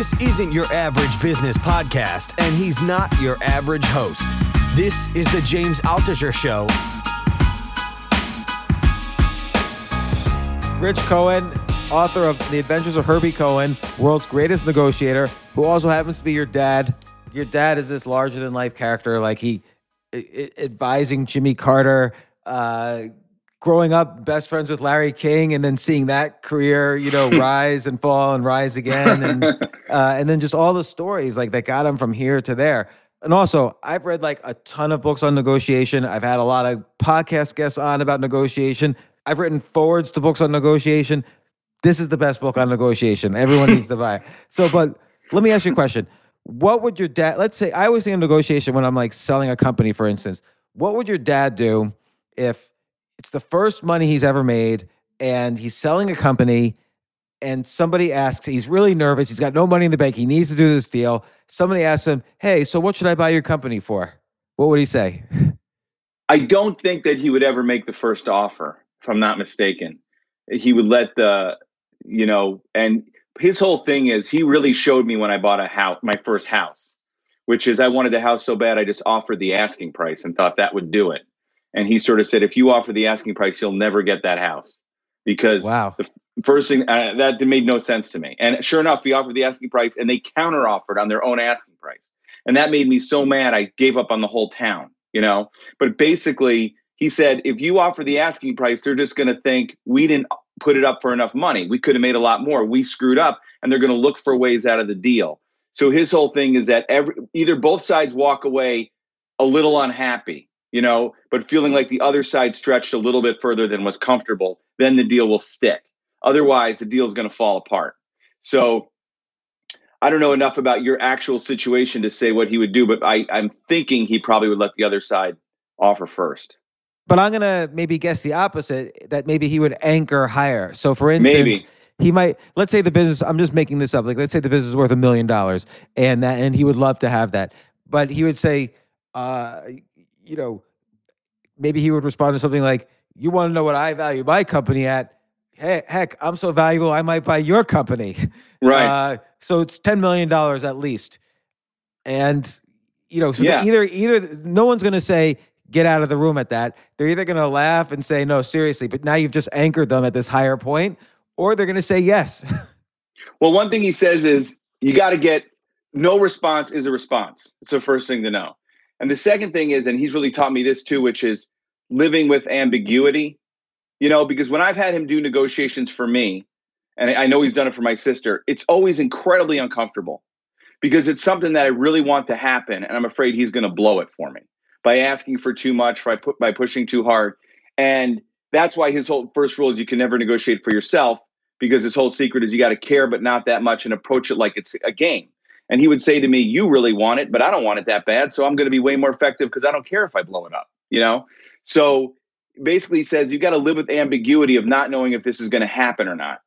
This isn't your average business podcast, and he's not your average host. This is the James Altucher Show. Rich Cohen, author of The Adventures of Herbie Cohen, world's greatest negotiator, who also happens to be your dad. Your dad is this larger than life character, like he advising Jimmy Carter, uh, growing up best friends with Larry King, and then seeing that career, you know, rise and fall and rise again, and uh, and then just all the stories like that got him from here to there. And also, I've read like a ton of books on negotiation. I've had a lot of podcast guests on about negotiation. I've written forwards to books on negotiation. This is the best book on negotiation. Everyone needs to buy. So, but let me ask you a question. What would your dad, let's say, I always think of negotiation when I'm like selling a company, for instance. What would your dad do if it's the first money he's ever made and he's selling a company and somebody asks, he's really nervous, he's got no money in the bank, he needs to do this deal. Somebody asks him, Hey, so what should I buy your company for? What would he say? I don't think that he would ever make the first offer, if I'm not mistaken. He would let the, you know, and his whole thing is he really showed me when I bought a house, my first house, which is I wanted the house so bad I just offered the asking price and thought that would do it. And he sort of said, if you offer the asking price, you'll never get that house because Wow. the first thing uh, that made no sense to me. And sure enough, he offered the asking price and they counter offered on their own asking price. And that made me so mad, I gave up on the whole town, you know? But basically, he said, if you offer the asking price, they're just going to think we didn't put it up for enough money. We could have made a lot more. We screwed up and they're going to look for ways out of the deal. So his whole thing is that every either both sides walk away a little unhappy, you know, but feeling like the other side stretched a little bit further than was comfortable, then the deal will stick. Otherwise, the deal is going to fall apart. So I don't know enough about your actual situation to say what he would do, but I, I'm thinking he probably would let the other side offer first. But I'm gonna maybe guess the opposite that maybe he would anchor higher. So for instance, Maybe. he might let's say the business I'm just making this up, like let's say the business is worth a million dollars and that and he would love to have that. But he would say, uh, you know, maybe he would respond to something like, You want to know what I value my company at? Hey, heck, I'm so valuable I might buy your company. Right. Uh, so it's ten million dollars at least, and you know, so Yeah. either either no one's going to say get out of the room at that. They're either going to laugh and say no, seriously, but now you've just anchored them at this higher point, or they're going to say yes. Well, one thing he says is you got to get no response is a response. It's the first thing to know. And the second thing is, and he's really taught me this too, which is living with ambiguity. You know, because when I've had him do negotiations for me, and I know he's done it for my sister, it's always incredibly uncomfortable because it's something that I really want to happen, and I'm afraid he's going to blow it for me by asking for too much, by by pushing too hard, and that's why his whole first rule is you can never negotiate for yourself because his whole secret is you got to care but not that much and approach it like it's a game. And he would say to me, "You really want it, but I don't want it that bad, so I'm going to be way more effective because I don't care if I blow it up." You know, so basically he says you got to live with ambiguity of not knowing if this is going to happen or not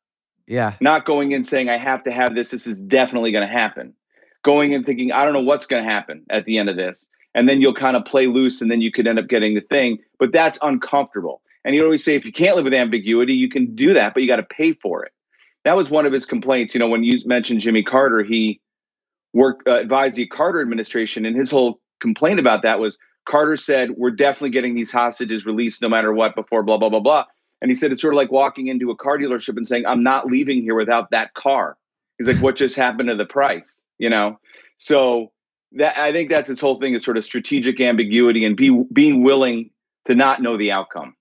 yeah, not going in saying I have to have this. This is definitely going to happen. Going in thinking I don't know what's going to happen at the end of this, and then you'll kind of play loose, and then you could end up getting the thing. But that's uncomfortable. And he always say if you can't live with ambiguity, you can do that, but you got to pay for it. That was one of his complaints. You know, when you mentioned Jimmy Carter, he worked uh, advised the Carter administration, and his whole complaint about that was Carter said we're definitely getting these hostages released no matter what before blah blah blah blah. And he said it's sort of like walking into a car dealership and saying, I'm not leaving here without that car. He's like, what just happened to the price? You know? So that I think that's his whole thing is sort of strategic ambiguity and be being willing to not know the outcome.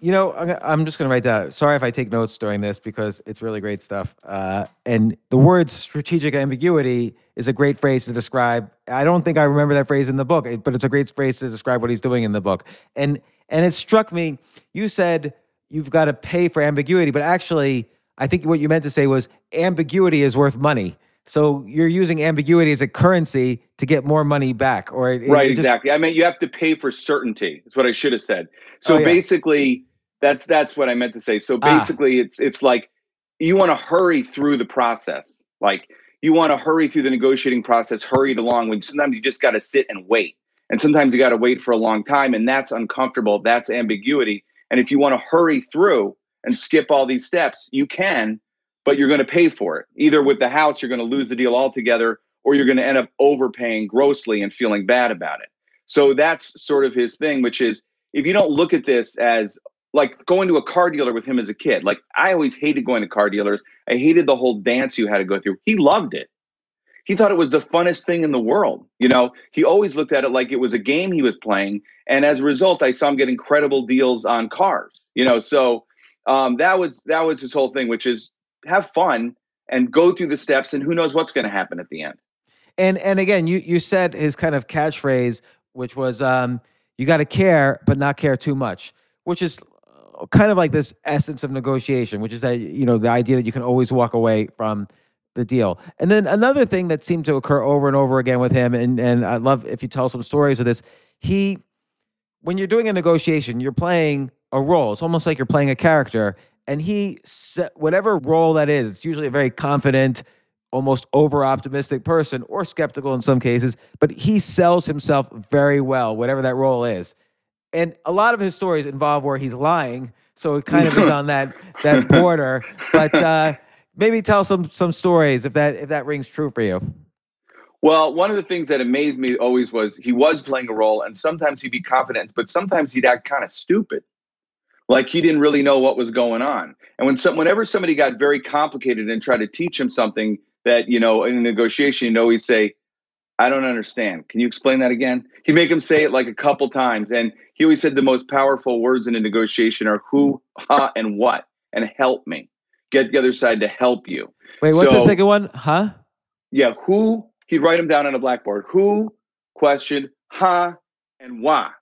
You know, I'm just going to write that. Sorry if I take notes during this because it's really great stuff. Uh, and the word strategic ambiguity is a great phrase to describe. I don't think I remember that phrase in the book, but it's a great phrase to describe what he's doing in the book. And and it struck me. You said you've got to pay for ambiguity, but actually, I think what you meant to say was ambiguity is worth money. So you're using ambiguity as a currency to get more money back, or it, right? It just, exactly. I mean, you have to pay for certainty. That's what I should have said. So oh, yeah. basically, that's that's what I meant to say. So ah. basically, ah. it's it's like you want to hurry through the process. Like you want to hurry through the negotiating process, hurry it along. When sometimes you just got to sit and wait, and sometimes you got to wait for a long time, and that's uncomfortable. That's ambiguity. And if you want to hurry through and skip all these steps, you can, but you're going to pay for it. Either with the house, you're going to lose the deal altogether, or you're going to end up overpaying grossly and feeling bad about it. So that's sort of his thing, which is if you don't look at this as like going to a car dealer with him as a kid. Like I always hated going to car dealers. I hated the whole dance you had to go through. He loved it. He thought it was the funnest thing in the world. You know, he always looked at it like it was a game he was playing. And as a result, I saw him get incredible deals on cars. You know, so um, that was that was his whole thing, which is have fun and go through the steps, and who knows what's going to happen at the end. And and again, you you said his kind of catchphrase, which was um, "You got to care, but not care too much," which is kind of like this essence of negotiation, which is that you know the idea that you can always walk away from the deal. And then another thing that seemed to occur over and over again with him, and and I love if you tell some stories of this. He, when you're doing a negotiation, you're playing a role. It's almost like you're playing a character, and he whatever role that is. It's usually a very confident, almost over optimistic person, or skeptical in some cases. But he sells himself very well, whatever that role is and a lot of his stories involve where he's lying, so it kind of is on that that border. But uh, maybe tell some some stories if that if that rings true for you. Well, one of the things that amazed me always was he was playing a role, and sometimes he'd be confident, but sometimes he'd act kind of stupid, like he didn't really know what was going on. And when some, whenever somebody got very complicated and tried to teach him something that you know in a negotiation, you know, he'd say, I don't understand. Can you explain that again? He'd make him say it like a couple times, and he always said the most powerful words in a negotiation are who, ha, and what, and help me. Get the other side to help you. Wait, what's so, the second one? Huh? Yeah, who? He'd write them down on a blackboard. Who? Question. Ha, and why.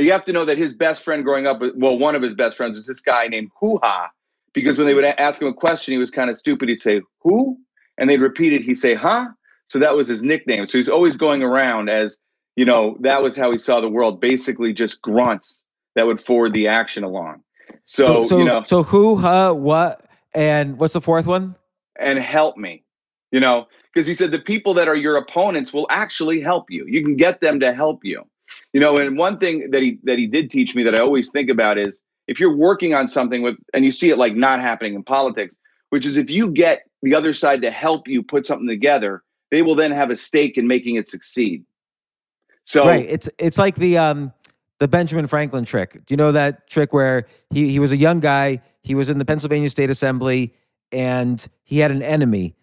You have to know that his best friend growing up, well, one of his best friends was this guy named Hoo Ha, because when they would ask him a question, he was kind of stupid. He'd say who, and they'd repeat it. He'd say huh, so that was his nickname. So he's always going around as, you know, that was how he saw the world, basically just grunts that would forward the action along. So, so, so you know, so who, huh, what, and what's the fourth one? And help me, you know, because he said the people that are your opponents will actually help you. You can get them to help you. You know, and one thing that he that he did teach me that I always think about is if you're working on something with and you see it like not happening in politics, which is if you get the other side to help you put something together, they will then have a stake in making it succeed. So right, it's it's like the um the Benjamin Franklin trick. Do you know that trick where he he was a young guy, he was in the Pennsylvania State Assembly, and he had an enemy.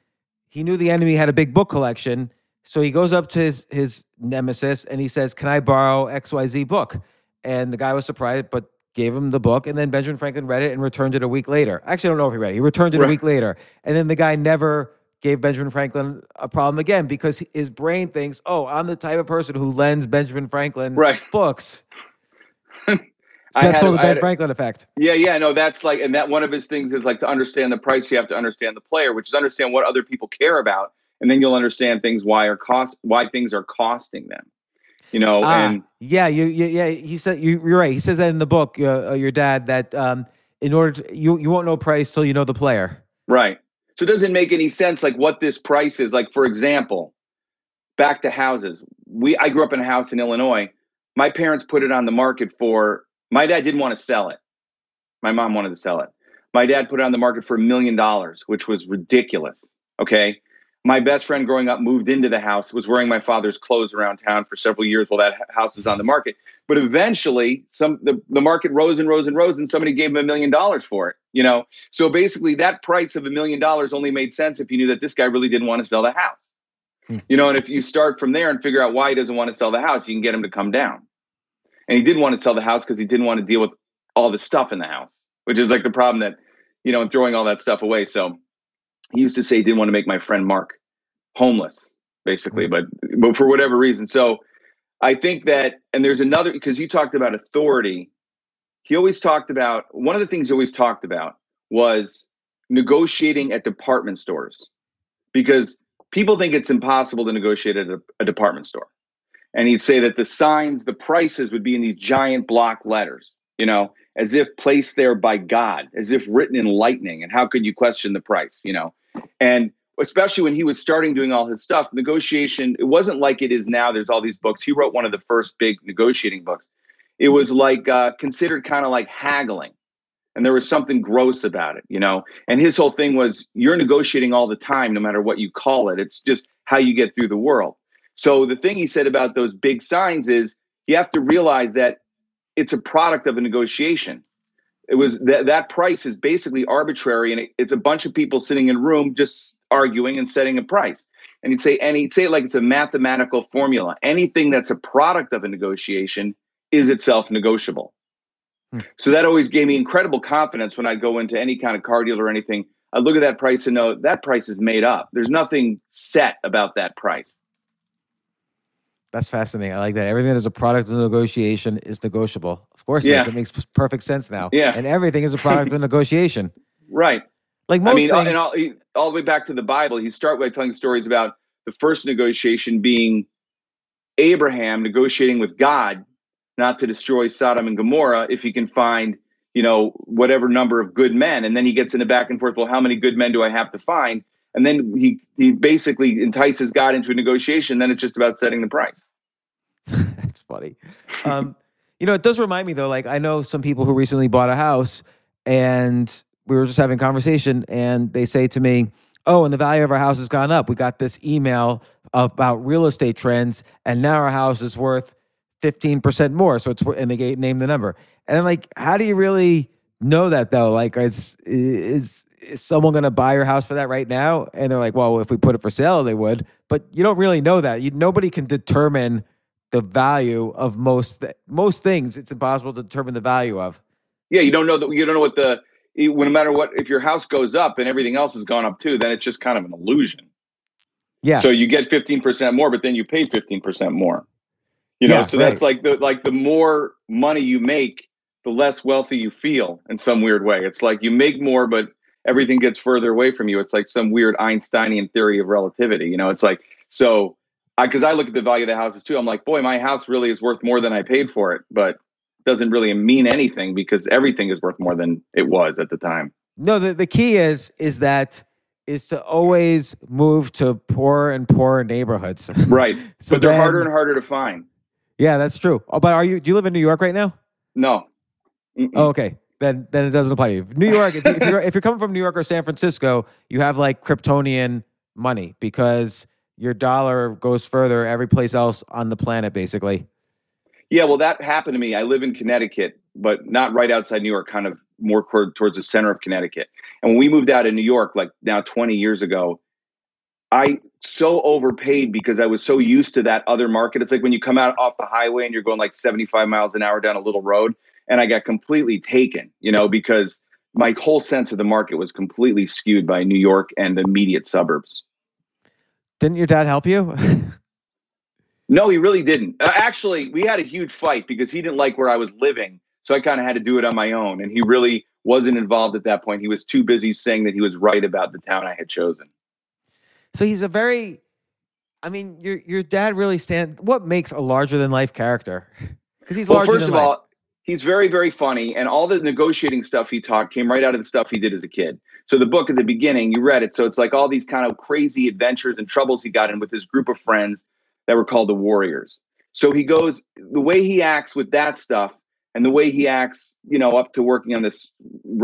He knew the enemy had a big book collection, so he goes up to his his nemesis and he says, "Can I borrow XYZ book?" And the guy was surprised, but gave him the book, and then Benjamin Franklin read it and returned it a week later. Actually, I don't know if he read it. He returned it right. a week later, and then the guy never gave Benjamin Franklin a problem again because his brain thinks, "Oh, I'm the type of person who lends Benjamin Franklin right. books." So that's called the Ben Franklin effect. Yeah, yeah, no, that's like, and that one of his things is like to understand the price. You have to understand the player, which is understand what other people care about, and then you'll understand things why are cost why things are costing them. You know, ah, and yeah, you, you, yeah, he said you, are right. He says that in the book, uh, uh, your dad, that um, in order to you you won't know price till you know the player. Right. So it doesn't make any sense like what this price is. Like, for example, back to houses. We I grew up in a house in Illinois. My parents put it on the market for my dad didn't want to sell it. My mom wanted to sell it. My dad put it on the market for a million dollars, which was ridiculous. Okay. My best friend growing up moved into the house, was wearing my father's clothes around town for several years while that house was on the market. But eventually, some the, the market rose and rose and rose, and somebody gave him a million dollars for it. You know, so basically, that price of a million dollars only made sense if you knew that this guy really didn't want to sell the house. Hmm. You know, and if you start from there and figure out why he doesn't want to sell the house, you can get him to come down. And he didn't want to sell the house because he didn't want to deal with all the stuff in the house, which is like the problem that, you know, and throwing all that stuff away. So he used to say he didn't want to make my friend Mark homeless, basically, hmm. but but for whatever reason. So I think that, and there's another because you talked about authority. He always talked about one of the things he always talked about was negotiating at department stores because people think it's impossible to negotiate at a, a department store. And he'd say that the signs, the prices would be in these giant block letters, you know, as if placed there by God, as if written in lightning. And how could you question the price, you know? And especially when he was starting doing all his stuff, negotiation, it wasn't like it is now. There's all these books. He wrote one of the first big negotiating books. It was like uh, considered kind of like haggling. And there was something gross about it, you know? And his whole thing was you're negotiating all the time, no matter what you call it. It's just how you get through the world. So the thing he said about those big signs is you have to realize that it's a product of a negotiation it was that that price is basically arbitrary and it, it's a bunch of people sitting in a room just arguing and setting a price. And he'd say and he'd say it like it's a mathematical formula. Anything that's a product of a negotiation is itself negotiable. Hmm. so that always gave me incredible confidence when I'd go into any kind of car deal or anything. I look at that price and know that price is made up. There's nothing set about that price that's fascinating. I like that. Everything that is a product of negotiation is negotiable. Of course, yeah. it, it makes perfect sense now. Yeah. And everything is a product of negotiation. Right. Like most I mean, things, and all, all the way back to the Bible, you start by telling stories about the first negotiation being Abraham negotiating with God not to destroy Sodom and Gomorrah if he can find, you know, whatever number of good men. And then he gets in the back and forth, well, how many good men do I have to find? And then he he basically entices God into a negotiation. Then it's just about setting the price. That's funny. Um, you know, it does remind me though. Like I know some people who recently bought a house, and we were just having conversation, and they say to me, "Oh, and the value of our house has gone up. We got this email about real estate trends, and now our house is worth." 15% more so it's and they name the number and i'm like how do you really know that though like it's is is someone going to buy your house for that right now? And they're like, well, if we put it for sale, they would. But you don't really know that. You, nobody can determine the value of most th- most things. It's impossible to determine the value of. Yeah, you don't know that. You don't know what the no matter what. If your house goes up and everything else has gone up too, then it's just kind of an illusion. Yeah. So you get fifteen percent more, but then you pay fifteen percent more. You know, yeah, so right. that's like the like the more money you make, the less wealthy you feel in some weird way. It's like you make more, but everything gets further away from you. It's like some weird Einsteinian theory of relativity. You know, it's like so I because I, I, look at the value of the houses too. I'm like, boy, my house really is worth more than I paid for it, but doesn't really mean anything because everything is worth more than it was at the time. No, the, the key is is that is to always move to poorer and poorer neighborhoods. Right. so but they're then, harder and harder to find. Yeah, that's true. Oh, but are you do you live in New York right now? No. Oh, okay then then it doesn't apply to you. New York, if, if, you're if you're coming from New York or San Francisco, you have like Kryptonian money because your dollar goes further every place else on the planet, basically. Yeah, well, that happened to me. I live in Connecticut, but not right outside New York, kind of more towards the center of Connecticut. And when we moved out of New York, like now 20 years ago, I so overpaid because I was so used to that other market. It's like when you come out off the highway and you're going like 75 miles an hour down a little road and I got completely taken, you know, because my whole sense of the market was completely skewed by New York and the immediate suburbs. Didn't your dad help you? no, he really didn't. Uh, actually, we had a huge fight because he didn't like where I was living. So I kind of had to do it on my own. And he really wasn't involved at that point. He was too busy saying that he was right about the town I had chosen. So he's a very, I mean, your your dad really stand. What makes a larger than life character? Because he's well, larger first of life. all, he's very very funny and all the negotiating stuff he taught came right out of the stuff he did as a kid so the book at the beginning you read it so it's like all these kind of crazy adventures and troubles he got in with his group of friends that were called the warriors so he goes the way he acts with that stuff and the way he acts you know up to working on this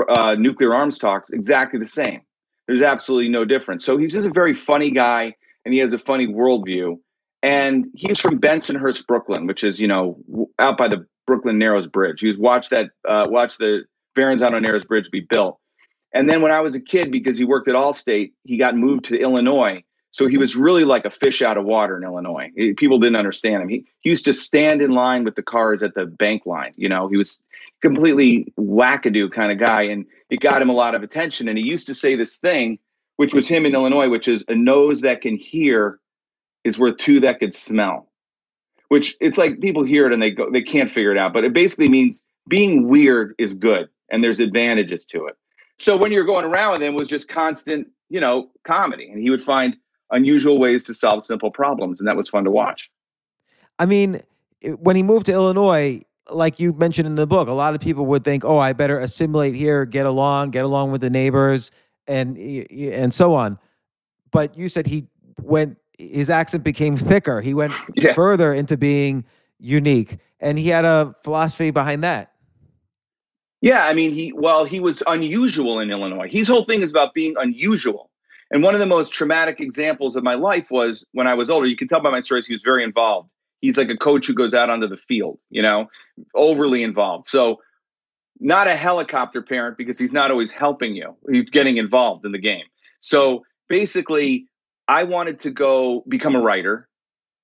uh, nuclear arms talks exactly the same There's absolutely no difference. So he's just a very funny guy, and he has a funny worldview. And he's from Bensonhurst, Brooklyn, which is you know out by the Brooklyn Narrows Bridge. He's watched that uh, watched the Verrazano Narrows Bridge be built. And then when I was a kid, because he worked at Allstate, he got moved to Illinois. So he was really like a fish out of water in Illinois. People didn't understand him. He, he used to stand in line with the cars at the bank line. You know, he was completely wackadoo kind of guy, and it got him a lot of attention. And he used to say this thing, which was him in Illinois, which is a nose that can hear is worth two that could smell. Which it's like people hear it and they go they can't figure it out, but it basically means being weird is good and there's advantages to it. So when you're going around with him was just constant, you know, comedy, and he would find unusual ways to solve simple problems, and that was fun to watch. I mean, when he moved to Illinois, like you mentioned in the book, a lot of people would think, "Oh, I better assimilate here, get along, get along with the neighbors, and and so on." But you said he went; his accent became thicker. He went yeah. further into being unique, and he had a philosophy behind that. Yeah, I mean, he well, he was unusual in Illinois. His whole thing is about being unusual. And one of the most traumatic examples of my life was when I was older. You can tell by my stories, he was very involved. He's like a coach who goes out onto the field, you know, overly involved. So, not a helicopter parent because he's not always helping you, he's getting involved in the game. So, basically, I wanted to go become a writer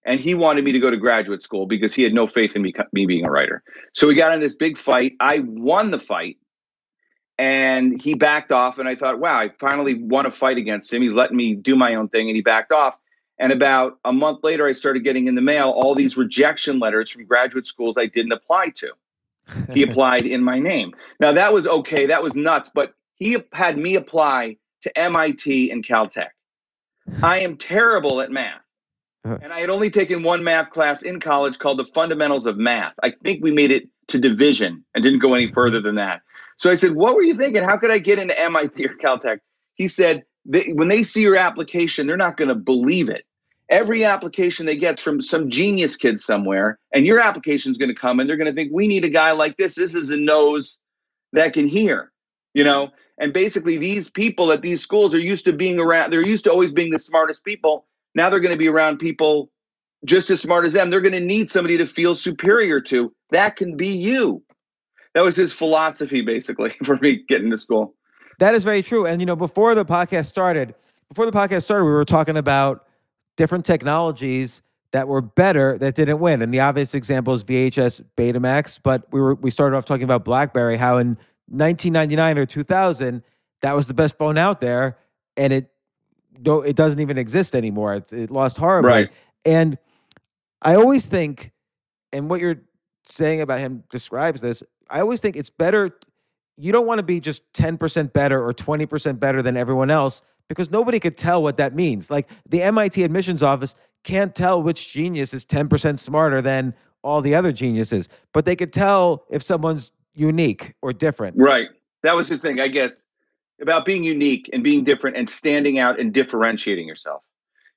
and he wanted me to go to graduate school because he had no faith in me, me being a writer. So we got in this big fight. I won the fight, and he backed off. And I thought, wow, I finally won a fight against him. He's letting me do my own thing, and he backed off. And about a month later, I started getting in the mail all these rejection letters from graduate schools I didn't apply to. he applied in my name. Now that was okay. That was nuts. But he had me apply to MIT and Caltech. I am terrible at math. Uh-huh. And I had only taken one math class in college called the Fundamentals of Math. I think we made it to division and didn't go any further than that. So I said, What were you thinking? How could I get into MIT or Caltech? He said, they, When they see your application, they're not going to believe it. Every application they get from some genius kid somewhere, and your application is going to come and they're going to think, We need a guy like this. This is a nose that can hear, you know? And basically, these people at these schools are used to being around, they're used to always being the smartest people now they're going to be around people just as smart as them. They're going to need somebody to feel superior to. That can be you. That was his philosophy, basically, for me getting to school. That is very true. And, you know, before the podcast started, before the podcast started, we were talking about different technologies that were better that didn't win. And the obvious example is VHS Betamax. But we were we started off talking about BlackBerry, how in 1999 or 2000, that was the best bone out there, and it don't it doesn't even exist anymore. It, it lost horribly. Right. And I always think, and what you're saying about him describes this. I always think it's better. You don't want to be just 10% better or 20% better than everyone else because nobody could tell what that means. Like the MIT admissions office can't tell which genius is 10% smarter than all the other geniuses, but they could tell if someone's unique or different. Right. That was his thing, I guess about being unique and being different and standing out and differentiating yourself.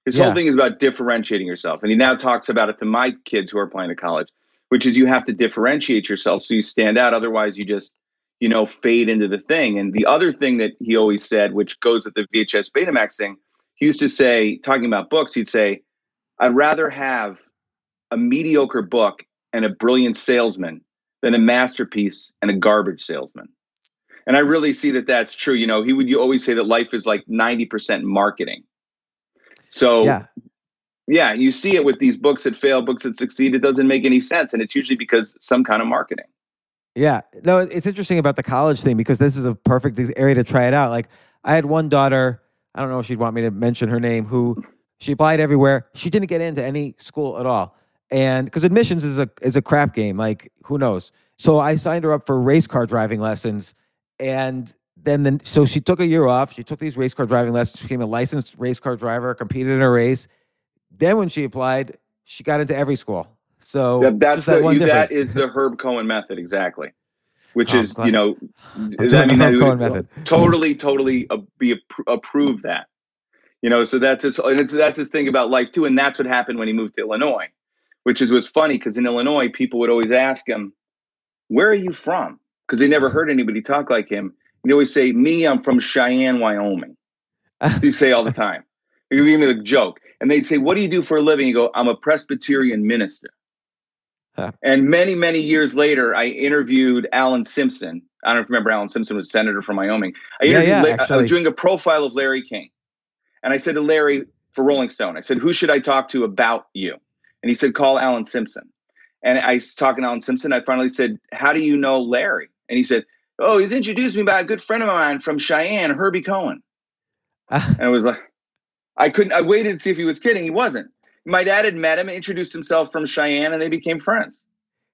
His yeah. whole thing is about differentiating yourself. And he now talks about it to my kids who are applying to college, which is you have to differentiate yourself so you stand out. Otherwise, you just, you know, fade into the thing. And the other thing that he always said, which goes with the VHS Betamax thing, he used to say, talking about books, he'd say, I'd rather have a mediocre book and a brilliant salesman than a masterpiece and a garbage salesman. And I really see that that's true. You know, he would you always say that life is like 90% marketing. So yeah. yeah, you see it with these books that fail, books that succeed. It doesn't make any sense. And it's usually because some kind of marketing. Yeah. No, it's interesting about the college thing because this is a perfect area to try it out. Like I had one daughter, I don't know if she'd want me to mention her name, who she applied everywhere. She didn't get into any school at all. And because admissions is a is a crap game, like who knows? So I signed her up for race car driving lessons and then the, so she took a year off. She took these race car driving lessons, became a licensed race car driver, competed in a race. Then when she applied, she got into every school. So that, that's the, that, you, that is the Herb Cohen method exactly, which oh, is you know, I mean, Herb Cohen method. totally, totally uh, be approve that. You know, so that's his, and it's that's his thing about life too, and that's what happened when he moved to Illinois, which is was funny because in Illinois people would always ask him, "Where are you from?" because they never heard anybody talk like him. He always say, "Me, I'm from Cheyenne, Wyoming," He say all the time. He give me the joke, and they'd say, "What do you do for a living?" You go, "I'm a Presbyterian minister." Huh. And many, many years later, I interviewed Alan Simpson. I don't know if you remember Alan Simpson was senator from Wyoming. I Yeah, yeah, La- I was doing a profile of Larry King. And I said to Larry for Rolling Stone, I said, Who should I talk to about you? And he said, Call Alan Simpson. And I was talking to Alan Simpson. I finally said, How do you know Larry? And he said, Oh, he's introduced me by a good friend of mine from Cheyenne, Herbie Cohen. And I was like, I couldn't, I waited to see if he was kidding. He wasn't. My dad had met him, introduced himself from Cheyenne, and they became friends.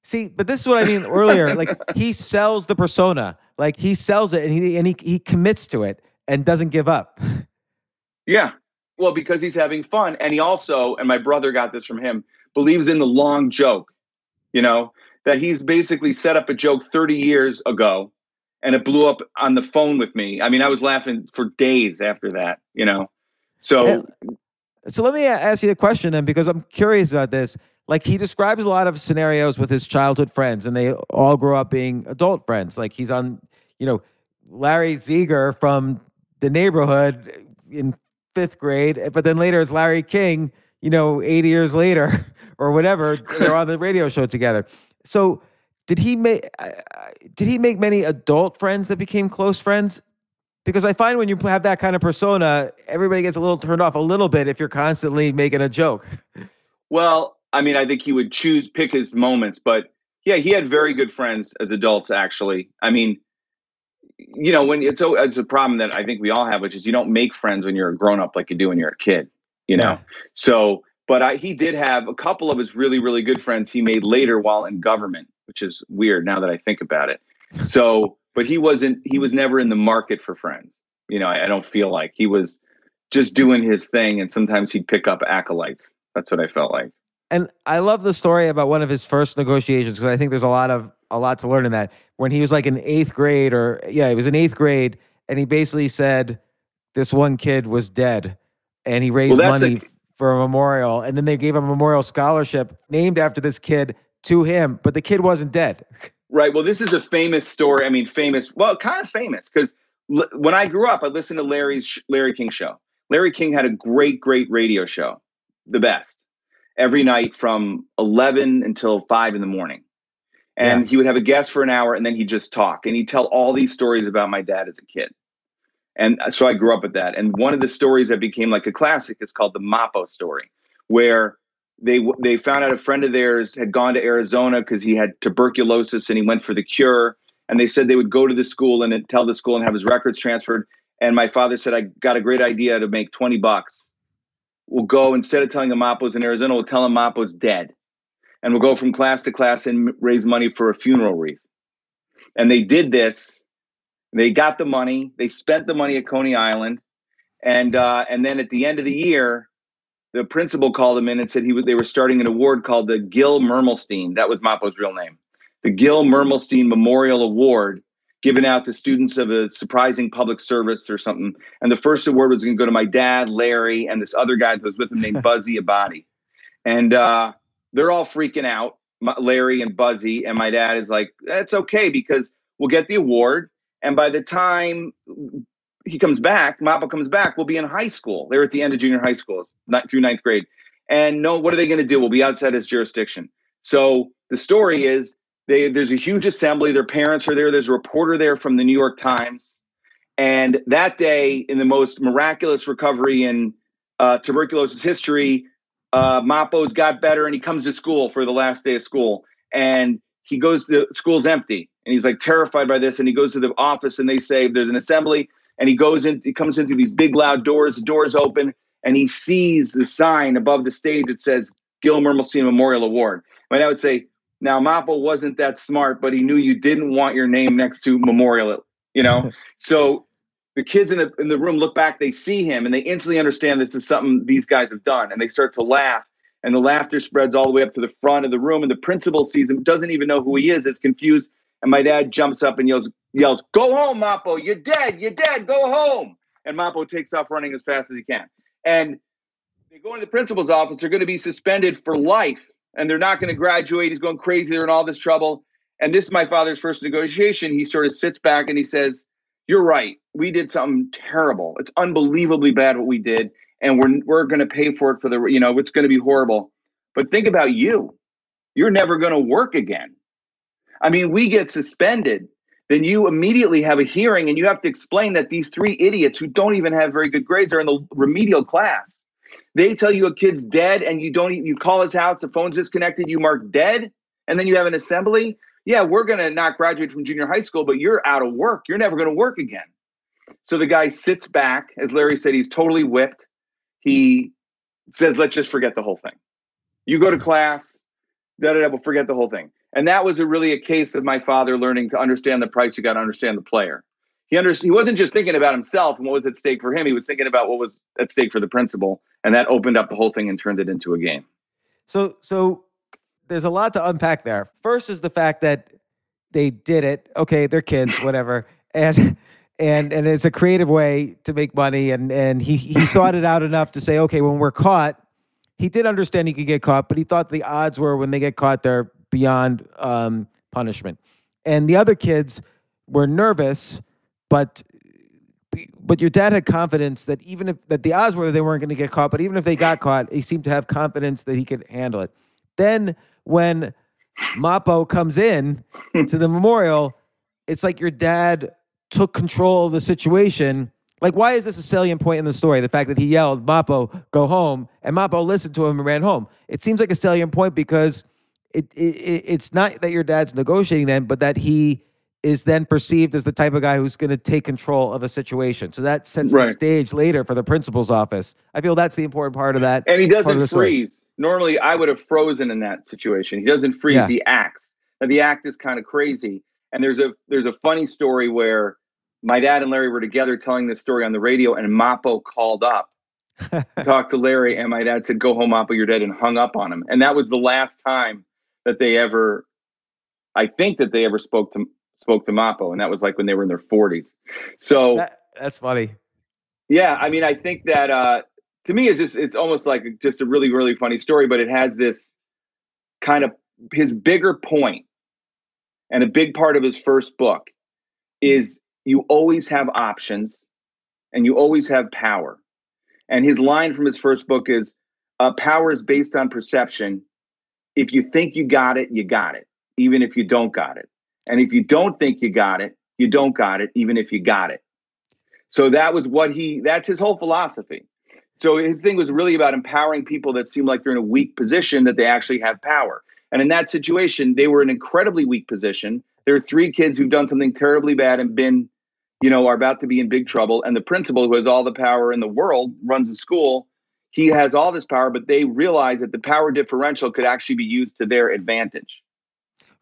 See, but this is what I mean earlier. Like he sells the persona, like he sells it, and he and he he commits to it and doesn't give up. Yeah. Well, because he's having fun. And he also, and my brother got this from him, believes in the long joke, you know, that he's basically set up a joke 30 years ago and it blew up on the phone with me. I mean, I was laughing for days after that, you know. So, Yeah. So let me ask you a question then, because I'm curious about this. Like he describes a lot of scenarios with his childhood friends, and they all grow up being adult friends. Like he's on, you know, Larry Zeiger from the neighborhood in fifth grade, but then later it's Larry King, you know, 80 years later or whatever. They're on the radio show together. So did he make? uh, Did he make many adult friends that became close friends? Because I find when you have that kind of persona, everybody gets a little turned off a little bit if you're constantly making a joke. well, I mean, I think he would choose, pick his moments, but yeah, he had very good friends as adults, actually. I mean, you know, when it's a, it's a problem that I think we all have, which is you don't make friends when you're a grown up like you do when you're a kid, you know? Yeah. So, but I, he did have a couple of his really, really good friends he made later while in government, which is weird now that I think about it. So, but he wasn't, he was never in the market for friends. You know, I, I don't feel like he was just doing his thing. And sometimes he'd pick up acolytes. That's what I felt like. And I love the story about one of his first negotiations because I think there's a lot of a lot to learn in that. When he was like in eighth grade, or yeah, he was in eighth grade, and he basically said this one kid was dead, and he raised Well, money a- for a memorial, and then they gave a memorial scholarship named after this kid to him, but the kid wasn't dead. Right. Well, this is a famous story. I mean, famous. Well, kind of famous because l- when I grew up, I listened to Larry's sh- Larry King show. Larry King had a great, great radio show, the best, every night from eleven until five in the morning. And Yeah. he would have a guest for an hour, and then he'd just talk, and he'd tell all these stories about my dad as a kid. And so I grew up with that. And one of the stories that became like a classic is called the Mapo story, where they they found out a friend of theirs had gone to Arizona because he had tuberculosis and he went for the cure. And they said they would go to the school and tell the school and have his records transferred. And my father said, I got a great idea to make 20 bucks. We'll go instead of telling him Mapo's in Arizona, we'll tell him Mapo's dead. And we'll go from class to class and raise money for a funeral wreath. And they did this. They got the money. They spent the money at Coney Island. And uh, and then at the end of the year, the principal called him in and said he was, they were starting an award called the Gil Mermelstein. That was Mapo's real name. The Gil Mermelstein Memorial Award, given out to students of a surprising public service or something. And the first award was going to go to my dad, Larry, and this other guy that was with him named Buzzy Abadi. And uh, they're all freaking out, my- Larry and Buzzy. And my dad is like, that's okay because we'll get the award. And by the time he comes back, Mappa comes back, we'll be in high school. They're at the end of junior high school, it's not through ninth grade. And no, what are they going to do? We'll be outside his jurisdiction. So the story is they, there's a huge assembly. Their parents are there. There's a reporter there from the New York Times. And that day, in the most miraculous recovery in uh, tuberculosis history, uh, Mapo's got better and he comes to school for the last day of school. And he goes, to the school's empty. And he's like terrified by this. And he goes to the office and they say, there's an assembly. And he goes in, he comes in through these big loud doors, the doors open, and he sees the sign above the stage that says Gil Mermelstein Memorial Award. and i would say, now mappo wasn't that smart, but he knew you didn't want your name next to Memorial, you know? so the kids in the in the room look back, they see him, and they instantly understand this is something these guys have done, and they start to laugh. And the laughter spreads all the way up to the front of the room, and the principal sees him, doesn't even know who he is, is confused. And my dad jumps up and yells, yells, "Go home, Mapo! You're dead! You're dead! Go home!" And Mapo takes off running as fast as he can. And they go into the principal's office. They're going to be suspended for life, and they're not going to graduate. He's going crazy. They're in all this trouble. And this is my father's first negotiation. He sort of sits back and he says, you're right. We did something terrible. It's unbelievably bad what we did, and we're we're going to pay for it for the you know it's going to be horrible. But think about you. You're never going to work again. I mean, we get suspended, then you immediately have a hearing and you have to explain that these three idiots who don't even have very good grades are in the remedial class. They tell you a kid's dead and you don't you call his house, the phone's disconnected, you mark dead, and then you have an assembly yeah, we're going to not graduate from junior high school, but you're out of work. You're never going to work again. So the guy sits back, as Larry said, he's totally whipped. He says, let's just forget the whole thing. You go to mm-hmm. class, da da da, but forget the whole thing. And that was a really a case of my father learning to understand the price. You got to understand the player. He under, he wasn't just thinking about himself and what was at stake for him. He was thinking about what was at stake for the principal, and that opened up the whole thing and turned it into a game. So, so there's a lot to unpack there. First is the fact that they did it. Okay, they're kids, whatever, and and and it's a creative way to make money. And and he he thought it out enough to say, okay, when we're caught, he did understand he could get caught, but he thought the odds were when they get caught, they're beyond um, punishment. And the other kids were nervous, but but your dad had confidence that even if that the odds were they weren't going to get caught, but even if they got caught, he seemed to have confidence that he could handle it. Then when Mappo comes in to the memorial, it's like your dad took control of the situation. Like, why is this a salient point in the story? The fact that he yelled, Mappo, go home, and Mappo listened to him and ran home. It seems like a salient point because it, it it's not that your dad's negotiating then, but that he is then perceived as the type of guy who's going to take control of a situation. So that sets right. the stage later for the principal's office. I feel that's the important part of that. And he doesn't freeze normally I would have frozen in that situation. He doesn't freeze, yeah. he acts. Now the act is kind of crazy. And there's a there's a funny story where my dad and Larry were together telling this story on the radio, and Mappo called up, talked to Larry, and my dad said, "Go home, Mappo, you're dead," and hung up on him. And that was the last time that they ever, I think that they ever spoke to spoke to Mappo, and that was like when they were in their 40s. So that, that's funny. Yeah, I mean, I think that uh, to me it's just it's almost like just a really really funny story but it has this kind of his bigger point and a big part of his first book is you always have options and you always have power. And his line from his first book is uh, power is based on perception. If you think you got it you got it even if you don't got it. And if you don't think you got it you don't got it even if you got it. So that was what he that's his whole philosophy. So his thing was really about empowering people that seem like they're in a weak position that they actually have power. And in that situation, they were in an incredibly weak position. There are three kids who've done something terribly bad and been, you know, are about to be in big trouble. And the principal, who has all the power in the world, runs the school. He has all this power, but they realize that the power differential could actually be used to their advantage.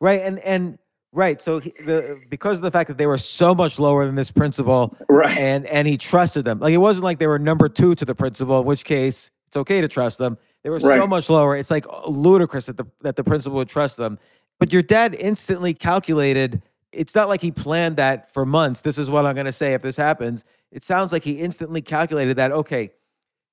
Right. And and Right. So he, the because of the fact that they were so much lower than this principal, right, and and he trusted them. Like it wasn't like they were number two to the principal, in which case it's okay to trust them. They were right. so much lower. It's like ludicrous that the that the principal would trust them. But your dad instantly calculated. It's not like he planned that for months. This is what I'm going to say if this happens. It sounds like he instantly calculated that. Okay,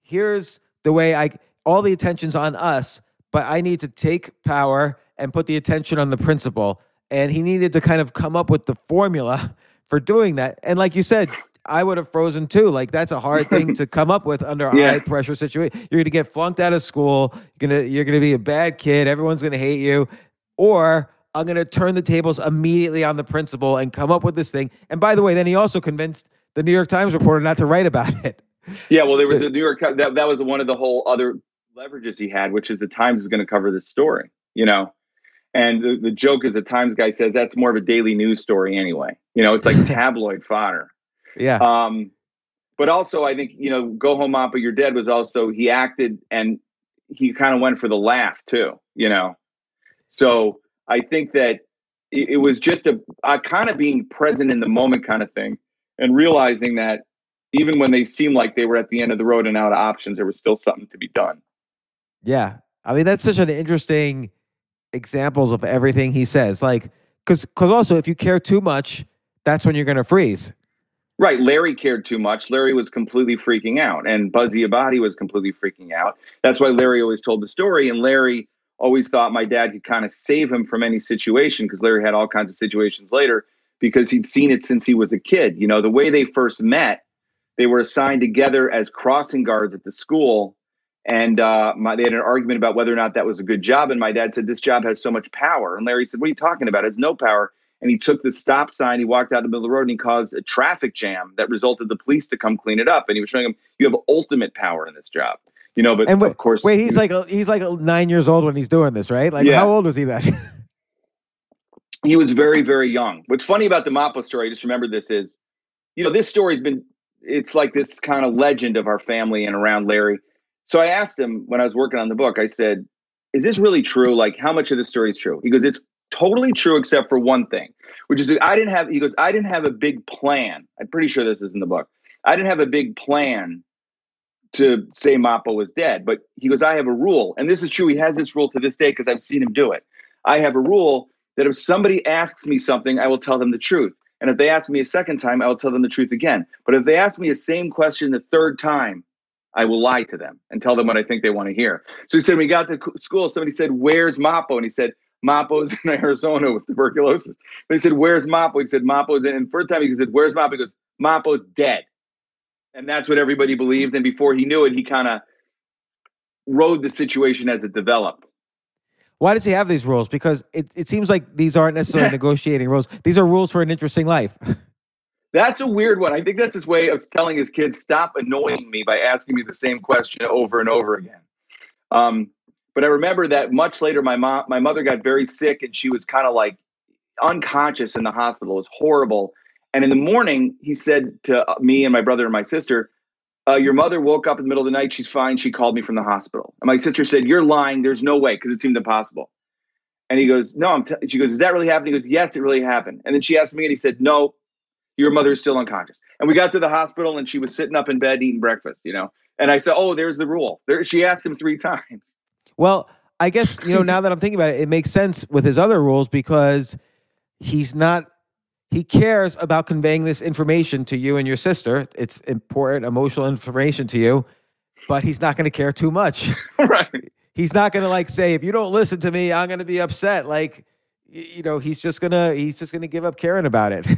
here's the way I. All the attention's on us, but I need to take power and put the attention on the principal and he needed to kind of come up with the formula for doing that. And like you said, I would have frozen too. Like that's a hard thing to come up with under yeah. high pressure situation. You're going to get flunked out of school. You're going to you're to be a bad kid. Everyone's going to hate you. Or I'm going to turn the tables immediately on the principal and come up with this thing. And by the way, then he also convinced the New York Times reporter not to write about it. Yeah, well, there so, was a New York that that was one of the whole other leverages he had, which is the Times is going to cover this story. You know, and the, the joke is the Times guy says that's more of a daily news story anyway. You know, it's like tabloid fodder. Yeah. Um, but also I think, you know, Go Home Mappo You're Dead was also he acted and he kind of went for the laugh too, you know. So I think that it, it was just a, a kind of being present in the moment kind of thing and realizing that even when they seemed like they were at the end of the road and out of options, there was still something to be done. Yeah. I mean, that's such an interesting examples of everything he says. Like, because because also if you care too much, that's when you're going to freeze. Right. Larry cared too much. Larry was completely freaking out, and Buzzy Abadi was completely freaking out. That's why Larry always told the story, and Larry always thought my dad could kind of save him from any situation because Larry had all kinds of situations later because he'd seen it since he was a kid. You know, the way they first met, they were assigned together as crossing guards at the school. And uh, my, they had an argument about whether or not that was a good job. And my dad said, This job has so much power. And Larry said, What are you talking about? It has no power. And he took the stop sign, he walked out the middle of the road, and he caused a traffic jam that resulted the police to come clean it up. And he was showing him, You have ultimate power in this job. You know, but and wait, of course, wait, he's like a, he's like nine years old when he's doing this, right? Like, Yeah. how old was he then? he was very very young what's funny about the Mappo story I just remember this is you know this story's been it's like this kind of legend of our family and around larry so i asked him when i was working on the book i said is this really true like how much of the story is true he goes it's totally true except for one thing which is i didn't have he goes i didn't have a big plan i'm pretty sure this is in the book i didn't have a big plan to say Mappo was dead but he goes i have a rule and this is true he has this rule to this day because i've seen him do it i have a rule that if somebody asks me something, I will tell them the truth. And if they ask me a second time, I will tell them the truth again. But if they ask me the same question the third time, I will lie to them and tell them what I think they want to hear. So he said, when he got to school, somebody said, Where's Mappo? And he said, Mappo's in Arizona with tuberculosis. They said, Where's Mappo? He said, Mappo's in. And first time he said, Where's Mappo? He goes, Mappo's dead. And that's what everybody believed. And before he knew it, he kind of rode the situation as it developed. Why does he have these rules? Because it, it seems like these aren't necessarily negotiating rules. These are rules for an interesting life. That's a weird one. I think that's his way of telling his kids, stop annoying me by asking me the same question over and over again. Um, but I remember that much later, my mom, my mother got very sick and she was kind of like unconscious in the hospital. It was horrible. And in the morning, he said to uh, me and my brother and my sister, uh, your mother woke up in the middle of the night. She's fine. She called me from the hospital. And my sister said, You're lying. There's no way because it seemed impossible. And he goes, No, I'm. T-. She goes, Is that really happening? He goes, Yes, it really happened. And then she asked me, and he said, No, your mother is still unconscious. And we got to the hospital, and she was sitting up in bed eating breakfast. You know. And I said, Oh, there's the rule. There, she asked him three times. Well, I guess, you know, now that I'm thinking about it, it makes sense with his other rules because he's not, he cares about conveying this information to you and your sister. It's important emotional information to you, but he's not going to care too much. right. He's not going to like say, if you don't listen to me, I'm going to be upset. Like, you know, he's just going to, he's just going to give up caring about it.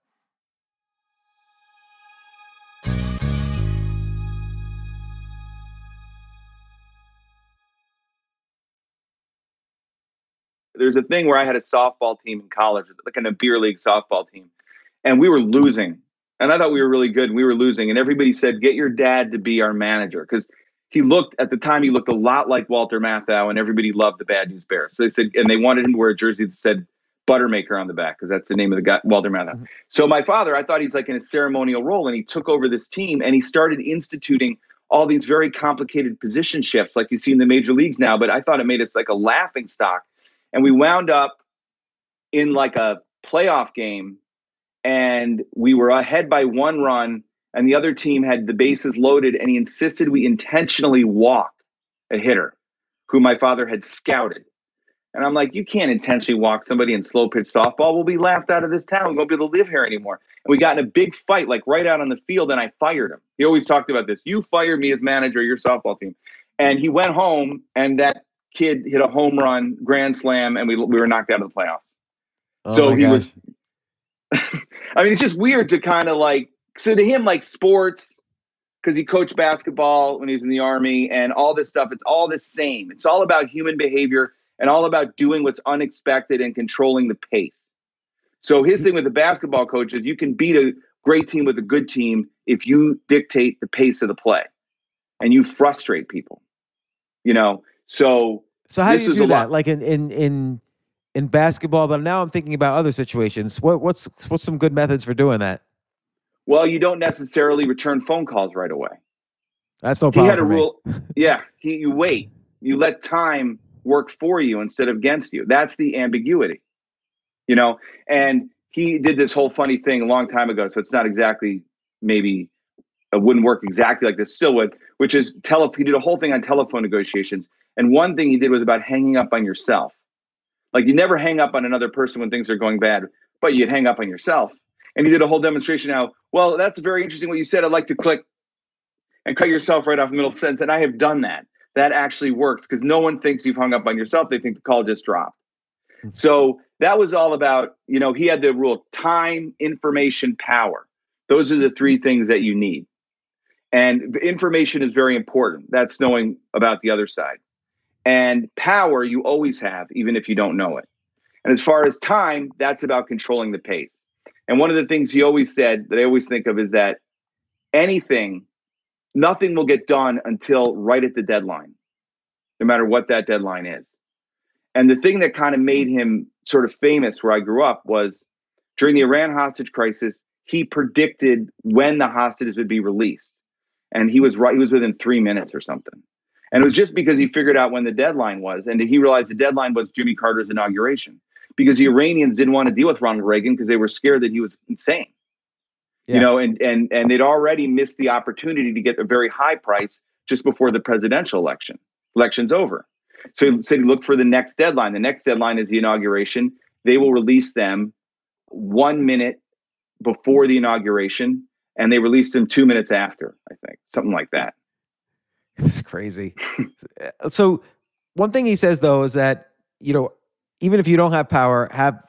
There's a thing where I had a softball team in college, like in a beer league softball team, and we were losing. And I thought we were really good and we were losing. And everybody said, get your dad to be our manager. Because he looked at the time he looked a lot like Walter Matthau, and everybody loved the Bad News Bears. So they said, and they wanted him to wear a jersey that said Buttermaker on the back because that's the name of the guy, Walter Matthau. Mm-hmm. So my father, I thought he's like in a ceremonial role, and he took over this team and he started instituting all these very complicated position shifts, like you see in the major leagues now. But I thought it made us like a laughing stock, and we wound up in like a playoff game, and we were ahead by one run and the other team had the bases loaded, and he insisted we intentionally walk a hitter who my father had scouted. And I'm like, you can't intentionally walk somebody in slow pitch softball. We'll be laughed out of this town. We won't be able to live here anymore. And we got in a big fight, like right out on the field, and I fired him. He always talked about this. You fired me as manager of your softball team. And he went home, and that kid hit a home run, grand slam, and we, we were knocked out of the playoffs. Oh so he gosh. was. I mean, it's just weird to kind of like so to him, like sports, because he coached basketball when he was in the army and all this stuff, it's all the same. It's all about human behavior and all about doing what's unexpected and controlling the pace. So his thing with the basketball coach is you can beat a great team with a good team if you dictate the pace of the play and you frustrate people. You know, so so how do you do that? Lot- like in in in in basketball, but now I'm thinking about other situations. What, what's what's some good methods for doing that? Well, you don't necessarily return phone calls right away. That's no problem. He had a rule. yeah, he, you wait. You let time work for you instead of against you. That's the ambiguity, you know. And he did this whole funny thing a long time ago, so it's not exactly maybe it wouldn't work exactly like this. Still would, which is tele. He did a whole thing on telephone negotiations, and one thing he did was about hanging up on yourself. Like you never hang up on another person when things are going bad, but you'd hang up on yourself. And he did a whole demonstration how, well, that's very interesting what you said. I'd like to click and cut yourself right off the middle of the sentence. And I have done that. That actually works because no one thinks you've hung up on yourself. They think the call just dropped. Hmm. So that was all about, you know, he had the rule time, information, power. Those are the three things that you need. And information is very important. That's knowing about the other side. And power you always have, even if you don't know it. And as far as time, that's about controlling the pace. And one of the things he always said that I always think of is that anything, nothing will get done until right at the deadline, no matter what that deadline is. And the thing that kind of made him sort of famous where I grew up was during the Iran hostage crisis, he predicted when the hostages would be released. And he was right, he was within three minutes or something. And it was just because he figured out when the deadline was. And he realized the deadline was Jimmy Carter's inauguration because the Iranians didn't want to deal with Ronald Reagan because they were scared that he was insane. Yeah. You know, and and and they'd already missed the opportunity to get a very high price just before the presidential election. Election's over. So he said look for the next deadline. The next deadline is the inauguration. They will release them one minute before the inauguration, and they released them two minutes after, I think. Something like that. It's crazy. so one thing he says though is that you know even if you don't have power, have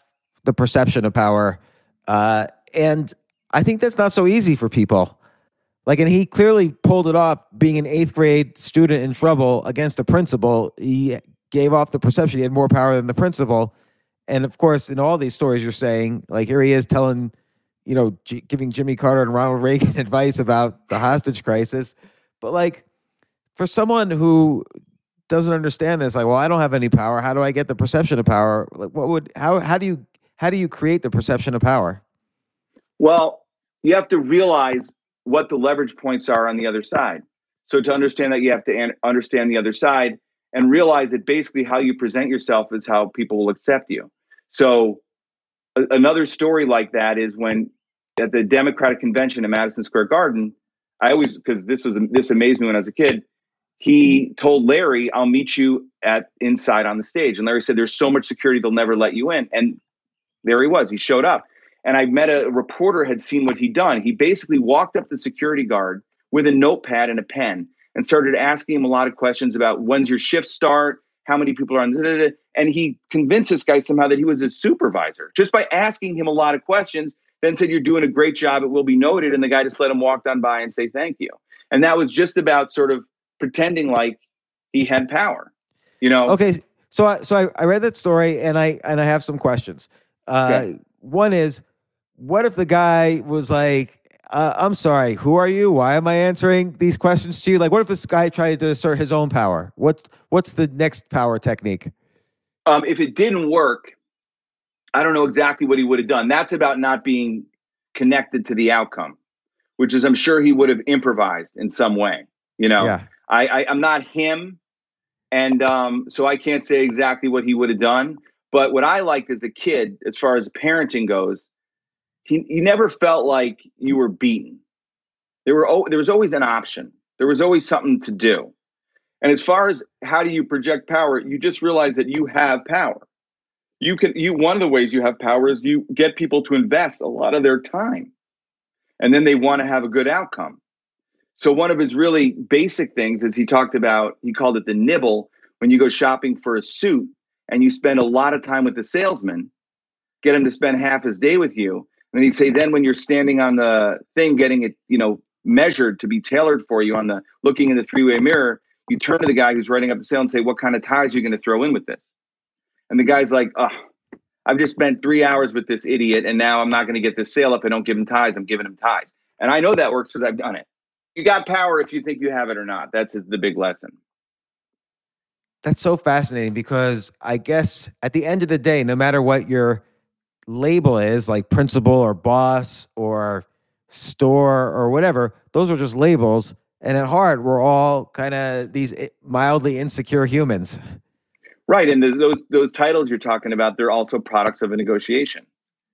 the perception of power, uh, and I think that's not so easy for people. Like, and he clearly pulled it off. Being an eighth grade student in trouble against the principal, he gave off the perception he had more power than the principal. And of course, in all these stories, you're saying like here he is telling, you know, G- giving Jimmy Carter and Ronald Reagan advice about the hostage crisis, but like for someone who doesn't understand this like well i don't have any power how do i get the perception of power like what would how how do you how do you create the perception of power Well, you have to realize what the leverage points are on the other side. So to understand that, you have to an- understand the other side and realize that basically how you present yourself is how people will accept you. So a- another story like that is when at the Democratic convention in Madison Square Garden, I always because this was this amazed me when I was a kid. He told Larry, "I'll meet you at inside on the stage," and Larry said, "There's so much security they'll never let you in." And there he was. He showed up and I met a reporter had seen what he'd done. He basically walked up the security guard with a notepad and a pen and started asking him a lot of questions about when's your shift start, how many people are on, da, da, da. and he convinced this guy somehow that he was his supervisor just by asking him a lot of questions. Then said, "You're doing a great job. It will be noted." And the guy just let him walk on by and say thank you. And that was just about sort of pretending like he had power. You know? okay so i so i, I read that story and i and i have some questions uh Okay. one is what if the guy was like uh, i'm sorry who are you why am i answering these questions to you like what if this guy tried to assert his own power what's what's the next power technique um, if it didn't work, I don't know exactly what he would have done. That's about not being connected to the outcome, which is I'm sure he would have improvised in some way. You know, yeah I, I I'm not him, and um, so I can't say exactly what he would have done. But what I liked as a kid, as far as parenting goes, he he never felt like you were beaten. There were there was always an option. There was always something to do. And as far as how do you project power, you just realize that you have power. You can you one of the ways you have power is you get people to invest a lot of their time. And then they want to have a good outcome. So one of his really basic things is he talked about he called it the nibble when you go shopping for a suit and you spend a lot of time with the salesman, get him to spend half his day with you. And he'd say, then when you're standing on the thing getting it, you know, measured to be tailored for you on the looking in the three-way mirror, you turn to the guy who's writing up the sale and say, What kind of ties are you going to throw in with this? And the guy's like, Oh, I've just spent three hours with this idiot, and now I'm not going to get this sale if I don't give him ties. I'm giving him ties. And I know that works because I've done it. You got power if you think you have it or not. That's the big lesson. That's so fascinating because I guess at the end of the day, no matter what your label is, like principal or boss or store or whatever, those are just labels. And at heart, we're all kind of these mildly insecure humans. Right, and the, those those titles you're talking about, they're also products of a negotiation.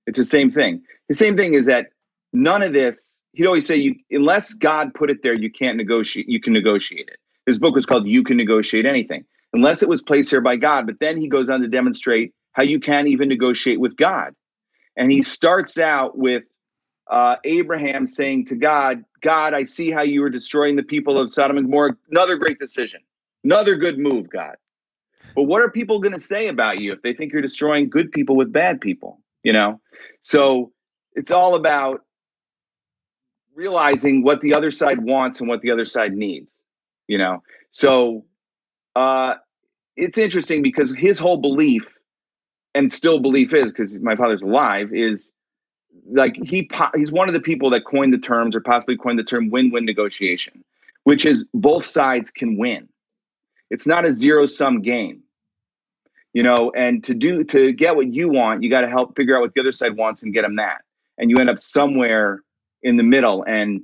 It's the same thing. The same thing is that none of this. He'd always say, "You unless God put it there, you can't negotiate. You can negotiate it." His book was called "You Can Negotiate Anything," unless it was placed there by God. But then he goes on to demonstrate how you can even negotiate with God, and he starts out with uh, Abraham saying to God, "God, I see how you were destroying the people of Sodom and Gomorrah. Another great decision, another good move, God." But what are people going to say about you if they think you're destroying good people with bad people? You know, so it's all about realizing what the other side wants and what the other side needs. You know, so uh, it's interesting because his whole belief and still belief is because my father's alive is like he po- he's one of the people that coined the terms or possibly coined the term win-win negotiation, which is both sides can win. It's not a zero sum game. You know, and to do to get what you want, you got to help figure out what the other side wants and get them that. And you end up somewhere in the middle and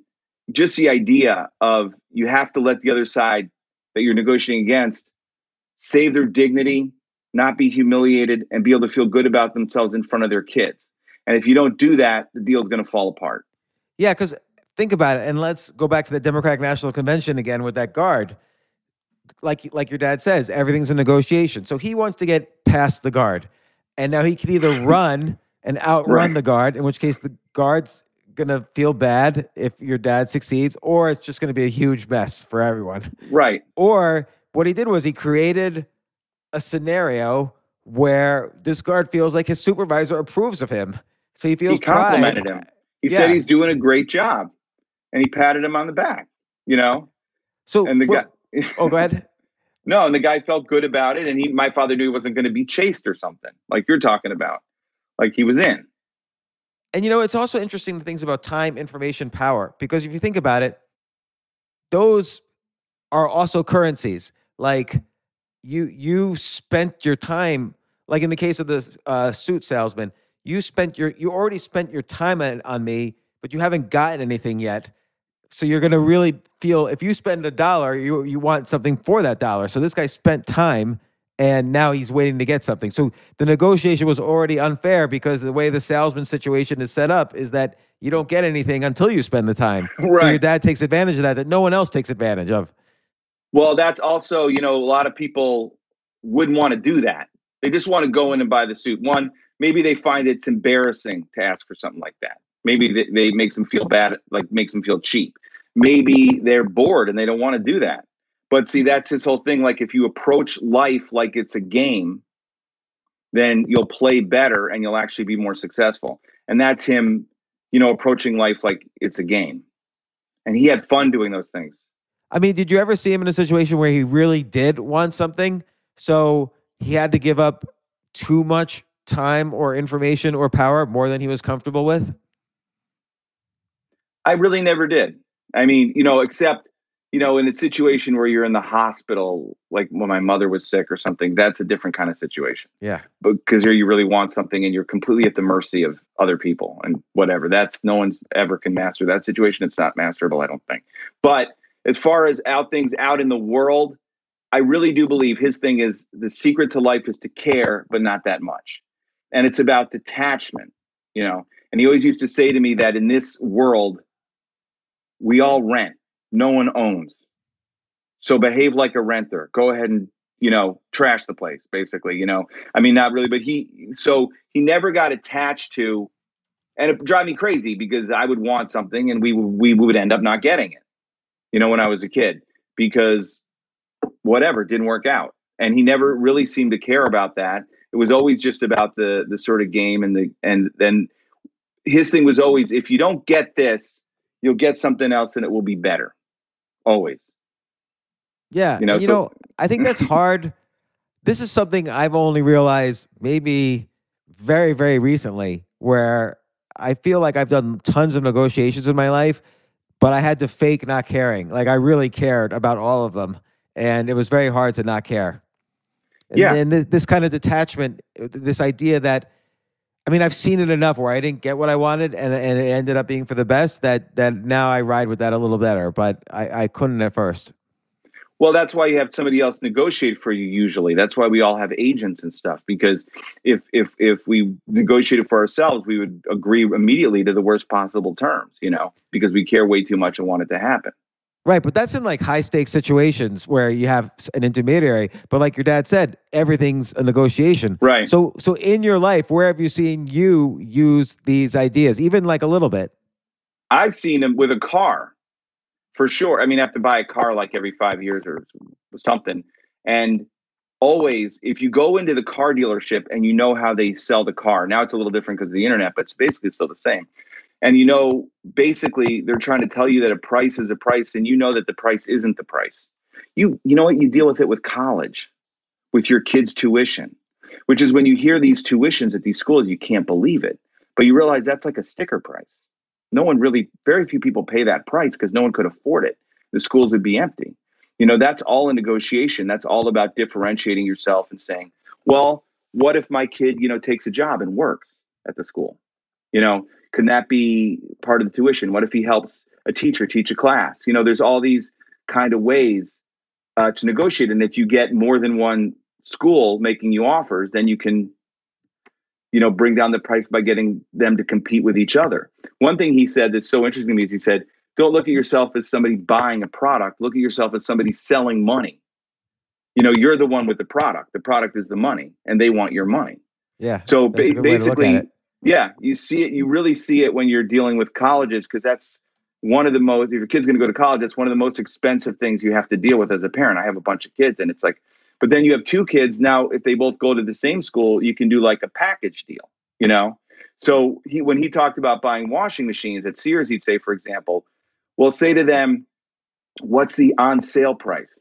just the idea of you have to let the other side that you're negotiating against save their dignity, not be humiliated and be able to feel good about themselves in front of their kids. And if you don't do that, the deal's going to fall apart. Yeah, because think about it, and let's go back to the Democratic National Convention again with that guard. Like like your dad says, everything's a negotiation. So he wants to get past the guard, and now he can either run and outrun Right. the guard, in which case the guard's gonna feel bad if your dad succeeds, or it's just gonna be a huge mess for everyone. Right. Or what he did was he created a scenario where this guard feels like his supervisor approves of him. So he feels he complimented pride. him. He said he's doing a great job, and he patted him on the back. You know, So and the guy. oh, go ahead. No, and the guy felt good about it, and he, my father knew he wasn't going to be chased or something like you're talking about, like he was in. And you know, it's also interesting the things about time, information, power, because if you think about it, those are also currencies. Like you, you spent your time, like in the case of the uh, suit salesman, you spent your, you already spent your time on, on me, but you haven't gotten anything yet. So you're going to really feel if you spend a dollar, you you want something for that dollar. So this guy spent time and now he's waiting to get something. So the negotiation was already unfair because the way the salesman situation is set up is that you don't get anything until you spend the time. So your dad takes advantage of that that no one else takes advantage of. Well, that's also, you know, a lot of people wouldn't want to do that. They just want to go in and buy the suit. One, maybe they find it's embarrassing to ask for something like that. Maybe they, they makes them feel bad, like makes them feel cheap. Maybe they're bored and they don't want to do that. But see, that's his whole thing. Like if you approach life like it's a game, then you'll play better and you'll actually be more successful. And that's him, you know, approaching life like it's a game. And he had fun doing those things. I mean, did you ever see him in a situation where he really did want something? So he had to give up too much time or information or power more than he was comfortable with? I really never did. I mean, you know, except, you know, in a situation where you're in the hospital, like when my mother was sick or something, that's a different kind of situation. Yeah. Because here you really want something and you're completely at the mercy of other people and whatever. That's no one's ever can master that situation. It's not masterable, I don't think. But as far as out things out in the world, I really do believe his thing is the secret to life is to care, but not that much. And it's about detachment, you know. And he always used to say to me that in this world, we all rent no one owns. So behave like a renter. Go ahead and you know trash the place basically you know? I mean not really but he so he never got attached to and it drive me crazy because i would want something and we we would end up not getting it you know when i was a kid because whatever didn't work out. And he never really seemed to care about that. It was always just about the the sort of game and the and then his thing was always if you don't get this you'll get something else and it will be better always Yeah. You know, you so- know, I think that's hard. this is something I've only realized maybe very, very recently where I feel like I've done tons of negotiations in my life, but I had to fake not caring. Like I really cared about all of them. And it was very hard to not care. And, Yeah. and this, this kind of detachment, uh, this idea that, I mean, I've seen it enough where I didn't get what I wanted, and and it ended up being for the best. That that now I ride with that a little better, but I I couldn't at first. Well, that's why you have somebody else negotiate for you usually. That's why we all have agents and stuff because if if if we negotiated for ourselves, we would agree immediately to the worst possible terms, you know, because we care way too much and want it to happen. Right, but that's in like high stakes situations where you have an intermediary. But like your dad said, everything's a negotiation. Right. So so in your life, where have you seen you use these ideas, even like a little bit? I've seen them with a car for sure. I mean, I have to buy a car like every five years or something. And always, if you go into the car dealership and you know how they sell the car, now it's a little different because of the internet, but it's basically still the same. And you know, basically, they're trying to tell you that a price is a price, and you know that the price isn't the price. You, you know what? You deal with it with college, with your kids' tuition, which is when you hear these tuitions at these schools, you can't believe it, but you realize that's like a sticker price. No one really very few people pay that price because no one could afford it. The schools would be empty. You know that's all a negotiation. That's all about differentiating yourself and saying well what if my kid you know takes a job and works at the school you know can that be part of the tuition? What if he helps a teacher teach a class? You know there's all these kind of ways uh, to negotiate and if you get more than one school making you offers then you can you know bring down the price by getting them to compete with each other. One thing he said that's so interesting to me is he said don't look at yourself as somebody buying a product. Look at yourself as somebody selling money. You know you're the one with the product. The product is the money and they want your money. Yeah. so ba- good way to look at basically. Yeah you see it you really see it when you're dealing with colleges because that's one of the most if your kid's going to go to college that's one of the most expensive things you have to deal with as a parent. I have a bunch of kids and it's like but then you have two kids now if they both go to the same school you can do like a package deal you know? So he when he talked about buying washing machines at sears he'd say for example well say to them what's the on sale price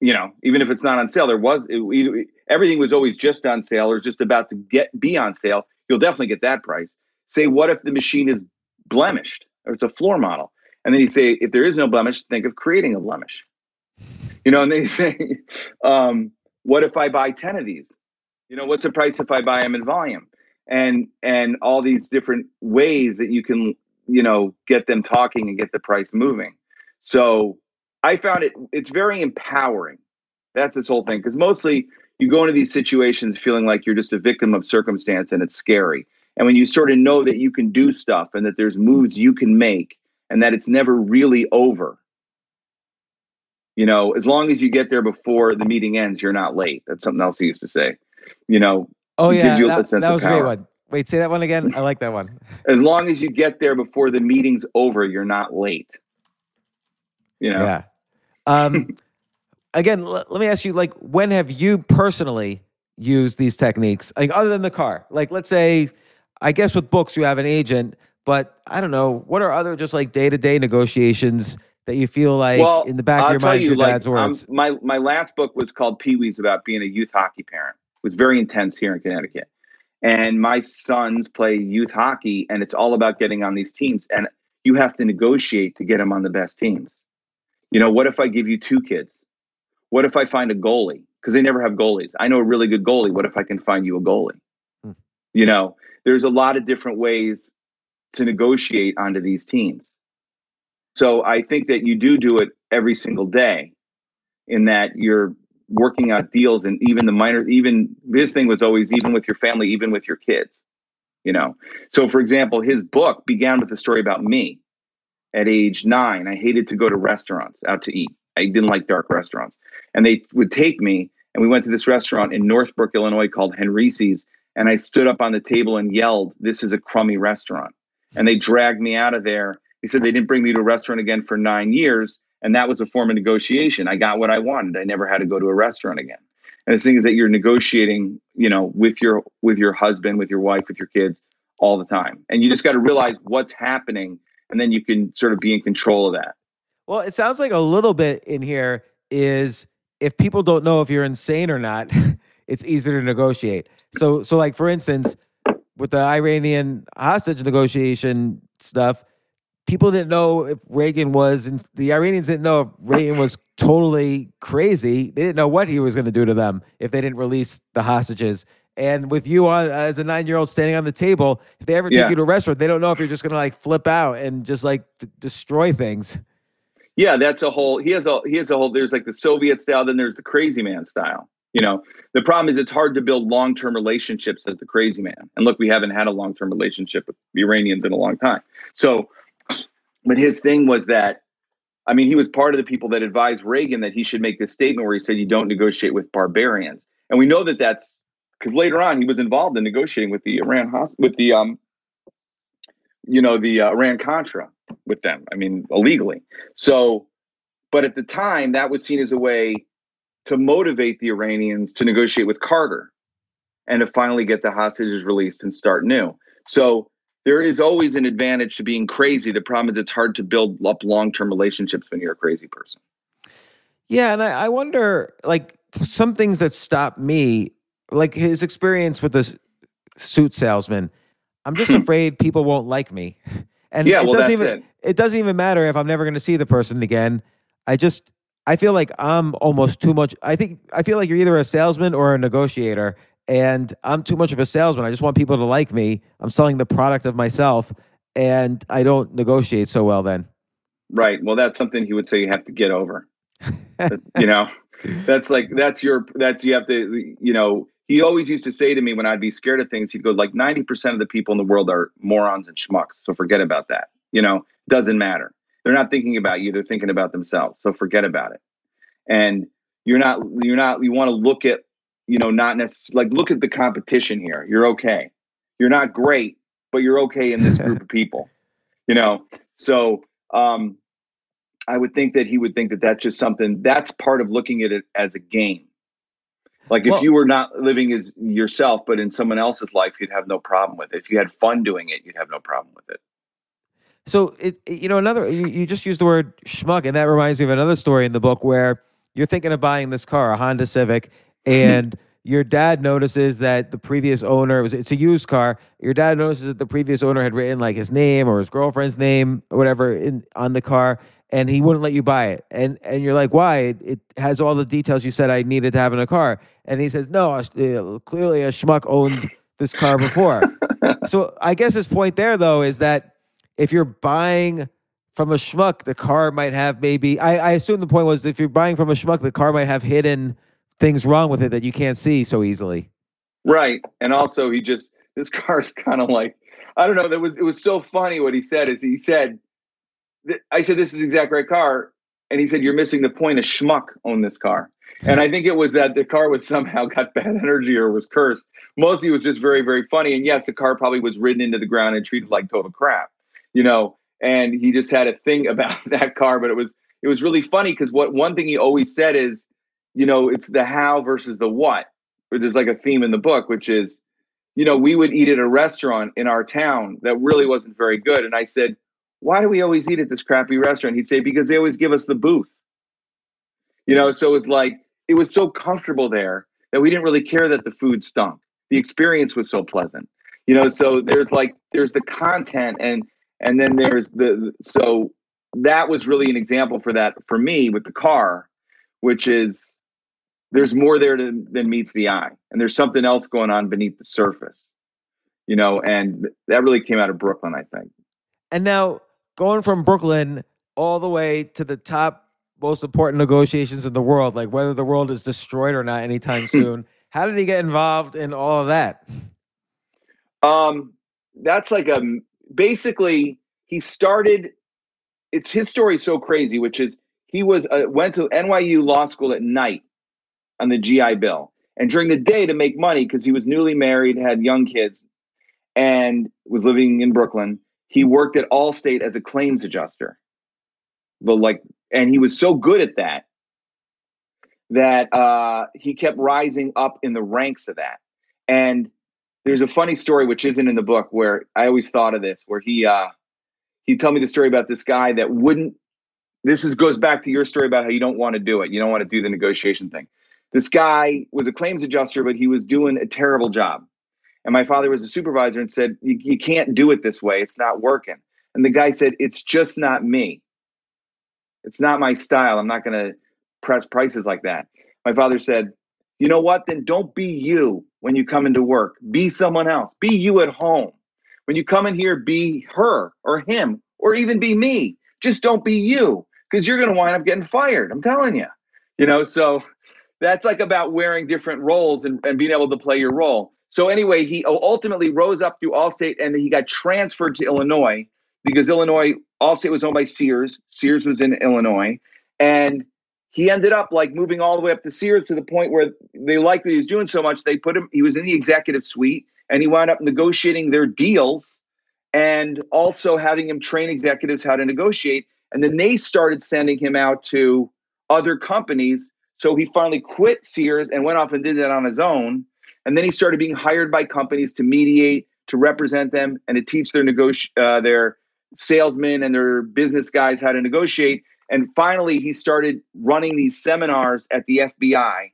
you know even if it's not on sale there was it, either, everything was always just on sale or just about to get be on sale you'll definitely get that price. Say what if the machine is blemished or it's a floor model? And then he'd say if there is no blemish think of creating a blemish. You know and they say um, what if i buy 10 of these? You know what's the price if i buy them in volume? And and all these different ways that you can you know get them talking and get the price moving. So i found it it's very empowering. That's this whole thing because mostly you go into these situations feeling like you're just a victim of circumstance and it's scary. And when you sort of know that you can do stuff and that there's moves you can make and that it's never really over. You know as long as you get there before the meeting ends you're not late. That's something else he used to say. You know Oh yeah, that, that was a great one. Wait, say that one again. I like that one. as long as you get there before the meeting's over you're not late you know Yeah. Um, again, l- let me ask you, like, when have you personally used these techniques? Like, other than the car, like, let's say, I guess with books you have an agent, but I don't know, what are other just like day to day negotiations that you feel like well in the back I'll of your mind, you your like dad's um, words? my my last book was called pee-wee's about being a youth hockey parent it was very intense here in connecticut and my sons play youth hockey and it's all about getting on these teams and you have to negotiate to get them on the best teams you know what if i give you two kids? What if i find a goalie? Because they never have goalies. I know a really good goalie. What if i can find you a goalie? Hmm. you know there's a lot of different ways to negotiate onto these teams. So i think that you do do it every single day in that you're working out deals and even the minor even this thing was always even with your family even with your kids you know. So for example his book began with a story about me at age nine i hated to go to restaurants out to eat. I didn't like dark restaurants. And they would take me and we went to this restaurant in northbrook illinois called Henrici's and i stood up on the table and yelled this is a crummy restaurant. And they dragged me out of there. He said they didn't bring me to a restaurant again for nine years and that was a form of negotiation. I got what i wanted. I never had to go to a restaurant again. And the thing is that you're negotiating you know with your with your husband with your wife with your kids all the time. And you just got to realize what's happening and then you can sort of be in control of that Well, it sounds like a little bit in here is if people don't know if you're insane or not, it's easier to negotiate. So, so like for instance, with the Iranian hostage negotiation stuff, people didn't know if Reagan was, and the Iranians didn't know if Reagan was totally crazy. They didn't know what he was going to do to them if they didn't release the hostages. And with you on as a nine year old standing on the table, if they ever take Yeah. you to a restaurant, they don't know if you're just going to like flip out and just like d- destroy things. Yeah, that's a whole. He has a he has a whole. There's like the Soviet style, then there's the crazy man style. You know, the problem is it's hard to build long term relationships as the crazy man. And look, we haven't had a long term relationship with the Iranians in a long time. So, but his thing was that, I mean, he was part of the people that advised Reagan that he should make this statement where he said, "You don't negotiate with barbarians." And we know that that's because later on he was involved in negotiating with the Iran with the um, you know, the uh, Iran Contra with them. I mean, illegally. So, but at the time, that was seen as a way to motivate the Iranians to negotiate with Carter and to finally get the hostages released and start new. So, there is always an advantage to being crazy. The problem is it's hard to build up long term relationships when you're a crazy person. Yeah, and I, I wonder, like, some things that stop me, like his experience with this suit salesman. I'm just afraid people won't like me, and. Yeah, it well, doesn't even it. it doesn't even matter if I'm never going to see the person again. I just I feel like I'm almost too much. I think I feel like you're either a salesman or a negotiator, and I'm too much of a salesman. I just want people to like me. I'm selling the product of myself, and I don't negotiate so well. Then, Right. Well, that's something he would say you have to get over. You know, that's like that's your that's you have to you know. He always used to say to me when I'd be scared of things, he'd go like ninety percent of the people in the world are morons and schmucks. So forget about that. You know, doesn't matter. They're not thinking about you. They're thinking about themselves. So forget about it. And you're not you're not you want to look at you know not necessarily like look at the competition here. You're okay. You're not great, but you're okay in this group of people. You know, so um, I would think that he would think that that's just something that's part of looking at it as a game. Like if Well- you were not living as yourself, but in someone else's life, you'd have no problem with it. If you had fun doing it, you'd have no problem with it. So it, you know another you, you just used the word schmuck, and that reminds me of another story in the book where you're thinking of buying this car, a Honda Civic, mm-hmm. and your dad notices that the previous owner was it's a used car. Your dad notices that the previous owner had written like his name or his girlfriend's name or whatever in on the car, and he wouldn't let you buy it. And and you're like, why? It, it has all the details you said I needed to have in a car. And he says, no, uh, clearly a schmuck owned this car before. so I guess his point there though is that if you're buying from a schmuck, the car might have maybe. I, I assume the point was if you're buying from a schmuck, the car might have hidden things wrong with it that you can't see so easily. Right. And also he just this car's kind of like I don't know, that was it was so funny what he said is he said th- I said this is the exact right car and he said you're missing the point a schmuck owned this car. And I think it was that the car was somehow got bad energy or was cursed. Mostly it was just very very funny and yes, the car probably was ridden into the ground and treated like total crap. You know, and he just had a thing about that car but it was it was really funny cuz what one thing he always said is you know, it's the how versus the what there's like a theme in the book, which is, you know, we would eat at a restaurant in our town that really wasn't very good. And I said, why do we always eat at this crappy restaurant? He'd say, because they always give us the booth. You know, so it was like, it was so comfortable there that we didn't really care that the food stunk. The experience was so pleasant. You know, so there's like, there's the content and, and then there's the, so that was really an example for that for me with the car, which is, there's more there to, than meets the eye and there's something else going on beneath the surface you know and that really came out of brooklyn i think And now going from Brooklyn all the way to the top most important negotiations in the world, like whether the world is destroyed or not anytime soon. How did he get involved in all of that? um that's like a basically he started it's his story so crazy which is he was uh, went to nyu law school at night on the gi bill and during the day to make money because he was newly married had young kids and was living in brooklyn he worked at allstate as a claims adjuster but like and he was so good at that that uh, he kept rising up in the ranks of that and there's a funny story which isn't in the book where I always thought of this, where he uh he told me the story about this guy that wouldn't. This is goes back to your story about how you don't want to do it. You don't want to do the negotiation thing. This guy was a claims adjuster, but he was doing a terrible job. And my father was a supervisor and said, "You, you can't do it this way. It's not working." And the guy said, It's just not me. It's not my style. I'm not going to press prices like that. My father said, You know what? Then don't be you when you come into work. Be someone else. Be you at home. When you come in here, be her or him or even be me. Just don't be you because you're going to wind up getting fired. I'm telling you. You know, so that's like about wearing different roles and, and being able to play your role. So anyway, he ultimately rose up through Allstate and he got transferred to Illinois because Illinois, Allstate was owned by Sears. Sears was in Illinois. And he ended up like moving all the way up to Sears to the point where they liked what he was doing so much, they put him, he was in the executive suite and he wound up negotiating their deals and also having him train executives how to negotiate. And then they started sending him out to other companies. So he finally quit Sears and went off and did that on his own. And then he started being hired by companies to mediate, to represent them, and to teach their negoti- uh, their salesmen and their business guys how to negotiate. And finally, he started running these seminars at the FBI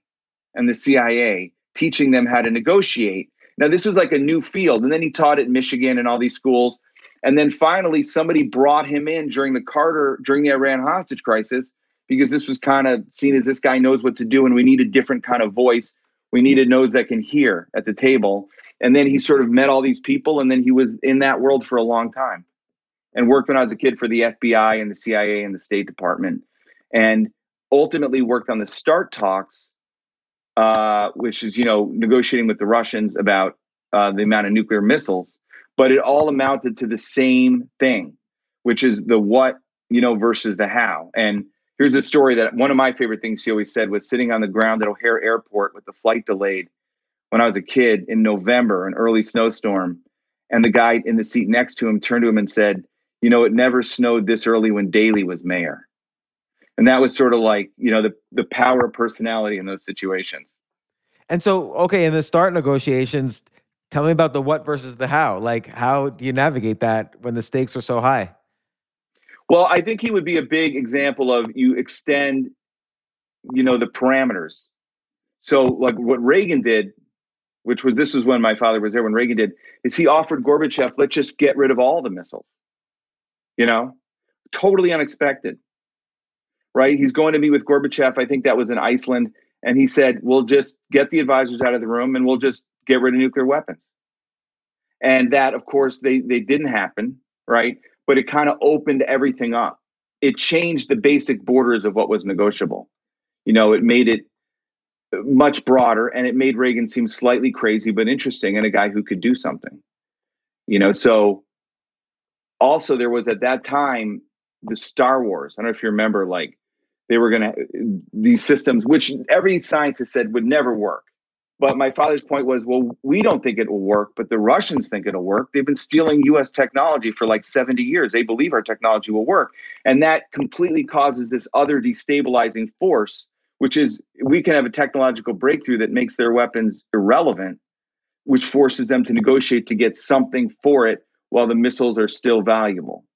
and the CIA, teaching them how to negotiate. Now, this was like a new field. And then he taught at Michigan and all these schools. And then finally, somebody brought him in during the Carter, during the Iran hostage crisis, because this was kind of seen as this guy knows what to do. And we need a different kind of voice. We needed nose that can hear at the table. And then he sort of met all these people. And then he was in that world for a long time and worked when I was a kid for the FBI and the CIA and the State Department. And ultimately worked on the START talks uh, which is you know negotiating with the Russians about uh, the amount of nuclear missiles, but it all amounted to the same thing, which is the what you know versus the how. And here's a story that one of my favorite things she always said was sitting on the ground at O'Hare Airport with the flight delayed when I was a kid in November, an early snowstorm, and the guy in the seat next to him turned to him and said, "You know, it never snowed this early when Daley was mayor." and that was sort of like you know the the power of personality in those situations. And so okay in the start negotiations tell me about the what versus the how. Like how do you navigate that when the stakes are so high well i think he would be a big example of you extend you know the parameters so like what reagan did which was this was when my father was there when reagan did is he offered gorbachev let's just get rid of all the missiles you know totally unexpected right? He's going to meet with Gorbachev. I think that was in Iceland. And he said, we'll just get the advisors out of the room and we'll just get rid of nuclear weapons. And that, of course, they, they didn't happen, right? But it kind of opened everything up. It changed the basic borders of what was negotiable. You know, it made it uh, much broader and it made Reagan seem slightly crazy, but interesting and a guy who could do something. You know, so also there was at that time the Star Wars. I don't know if you remember, like they were going to uh, these systems which every scientist said would never work but my father's point was well we don't think it will work but the russians think it'll work. They've been stealing us technology for like 70 years. They believe our technology will work. And that completely causes this other destabilizing force which is we can have a technological breakthrough that makes their weapons irrelevant which forces them to negotiate to get something for it while the missiles are still valuable.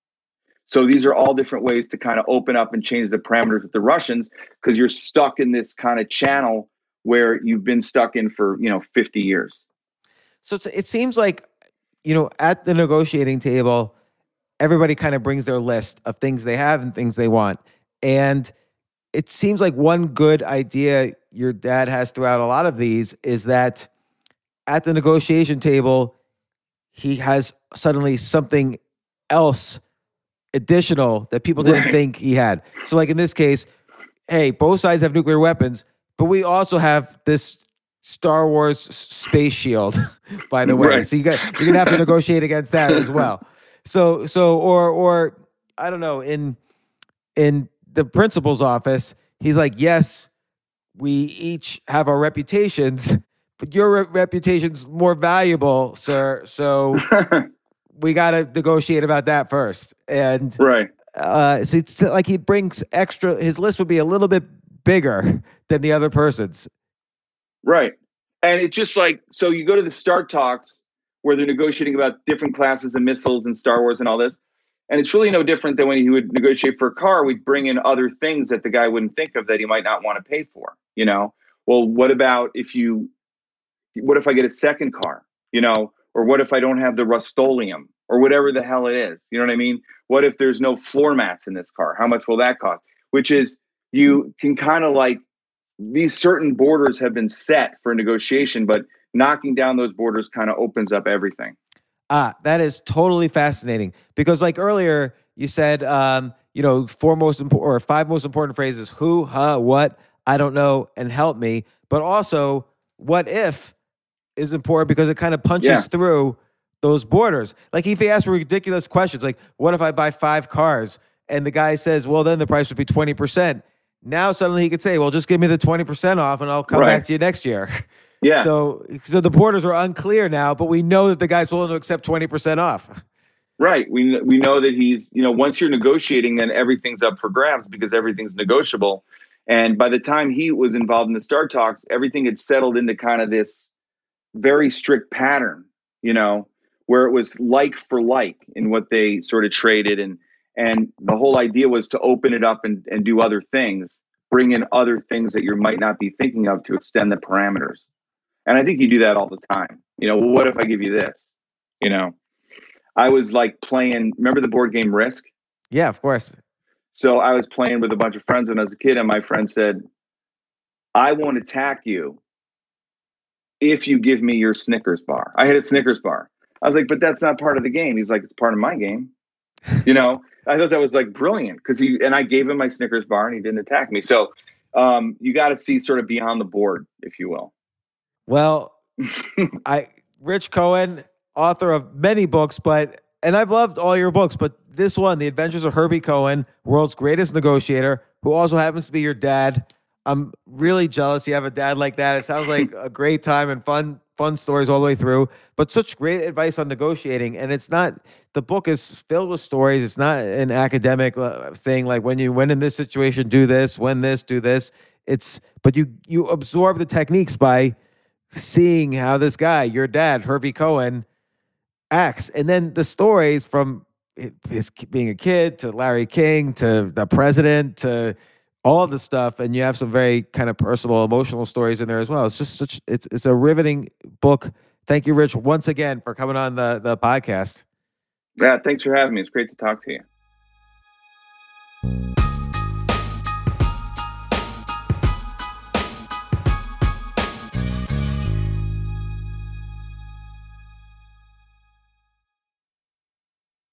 So these are all different ways to kind of open up and change the parameters with the Russians because you're stuck in this kind of channel where you've been stuck in for, you know, 50 years. So it seems like, you know, at the negotiating table, everybody kind of brings their list of things they have and things they want. And it seems like one good idea your dad has throughout a lot of these is that at the negotiation table, he has suddenly something else additional that people didn't right. think he had. So, like in this case, hey, both sides have nuclear weapons, but we also have this Star Wars space shield, by the way. Right. So you got you're gonna have to negotiate against that as well. So so or or I don't know in in the principal's office, he's like, yes, we each have our reputations, but your re- reputation's more valuable, sir. So we got to negotiate about that first. And right. Uh, so it's like he brings extra. His list would be a little bit bigger than the other person's. Right. And it's just like so. You go to the START talks where they're negotiating about different classes of missiles and Star Wars and all this. And it's really no different than when he would negotiate for a car. We'd bring in other things that the guy wouldn't think of that he might not want to pay for. You know, well, what about if you? What if I get a second car? You know, or what if I don't have the Rust-Oleum? or whatever the hell it is. You know what I mean? What if there's no floor mats in this car? How much will that cost? Which is you can kind of like these certain borders have been set for negotiation, but knocking down those borders kind of opens up everything. Ah, that is totally fascinating because, like earlier, you said, um, you know, four most important or five most important phrases: who, huh, what, I don't know, and help me. But also, what if is important because it kind of punches Yeah. through those borders. Like if he asks ridiculous questions, like, "What if I buy five cars?" and the guy says, "Well, then the price would be twenty percent." Now suddenly he could say, "Well, just give me the twenty percent off, and I'll come Right. back to you next year." Yeah. So, so the borders are unclear now, but we know that the guy's willing to accept twenty percent off. Right. We we know that he's you know once you're negotiating, then everything's up for grabs because everything's negotiable. And by the time he was involved in the START talks, everything had settled into kind of this very strict pattern, you know, where it was like for like in what they sort of traded, and and the whole idea was to open it up and and do other things, bring in other things that you might not be thinking of to extend the parameters. And I think you do that all the time. You know, well, what if I give you this? You know, I was like playing, remember the board game Risk? Yeah, of course. So I was playing with a bunch of friends when I was a kid, and my friend said, I won't attack you if you give me your Snickers bar. I had a Snickers bar. I was like, but that's not part of the game. He's like, it's part of my game. You know, I thought that was like brilliant because he and I gave him my Snickers bar and he didn't attack me. So um, you got to see sort of beyond the board, if you will. Well, I Rich Cohen, author of many books, but and I've loved all your books, but this one, The Adventures of Herbie Cohen, world's greatest negotiator, who also happens to be your dad. I'm really jealous you have a dad like that. It sounds like a great time and fun fun stories all the way through, but such great advice on negotiating and it's not the book is filled with stories. It's not an academic uh, thing like when you when in this situation do this, when this do this. It's but you you absorb the techniques by seeing how this guy, your dad, Herbie Cohen, acts. And then the stories from his being a kid to Larry King to the president to all the stuff. And you have some very kind of personal, emotional stories in there as well. It's just such, it's, it's a riveting book. Thank you, Rich, once again for coming on the, the podcast. Yeah, thanks for having me. It's great to talk to you.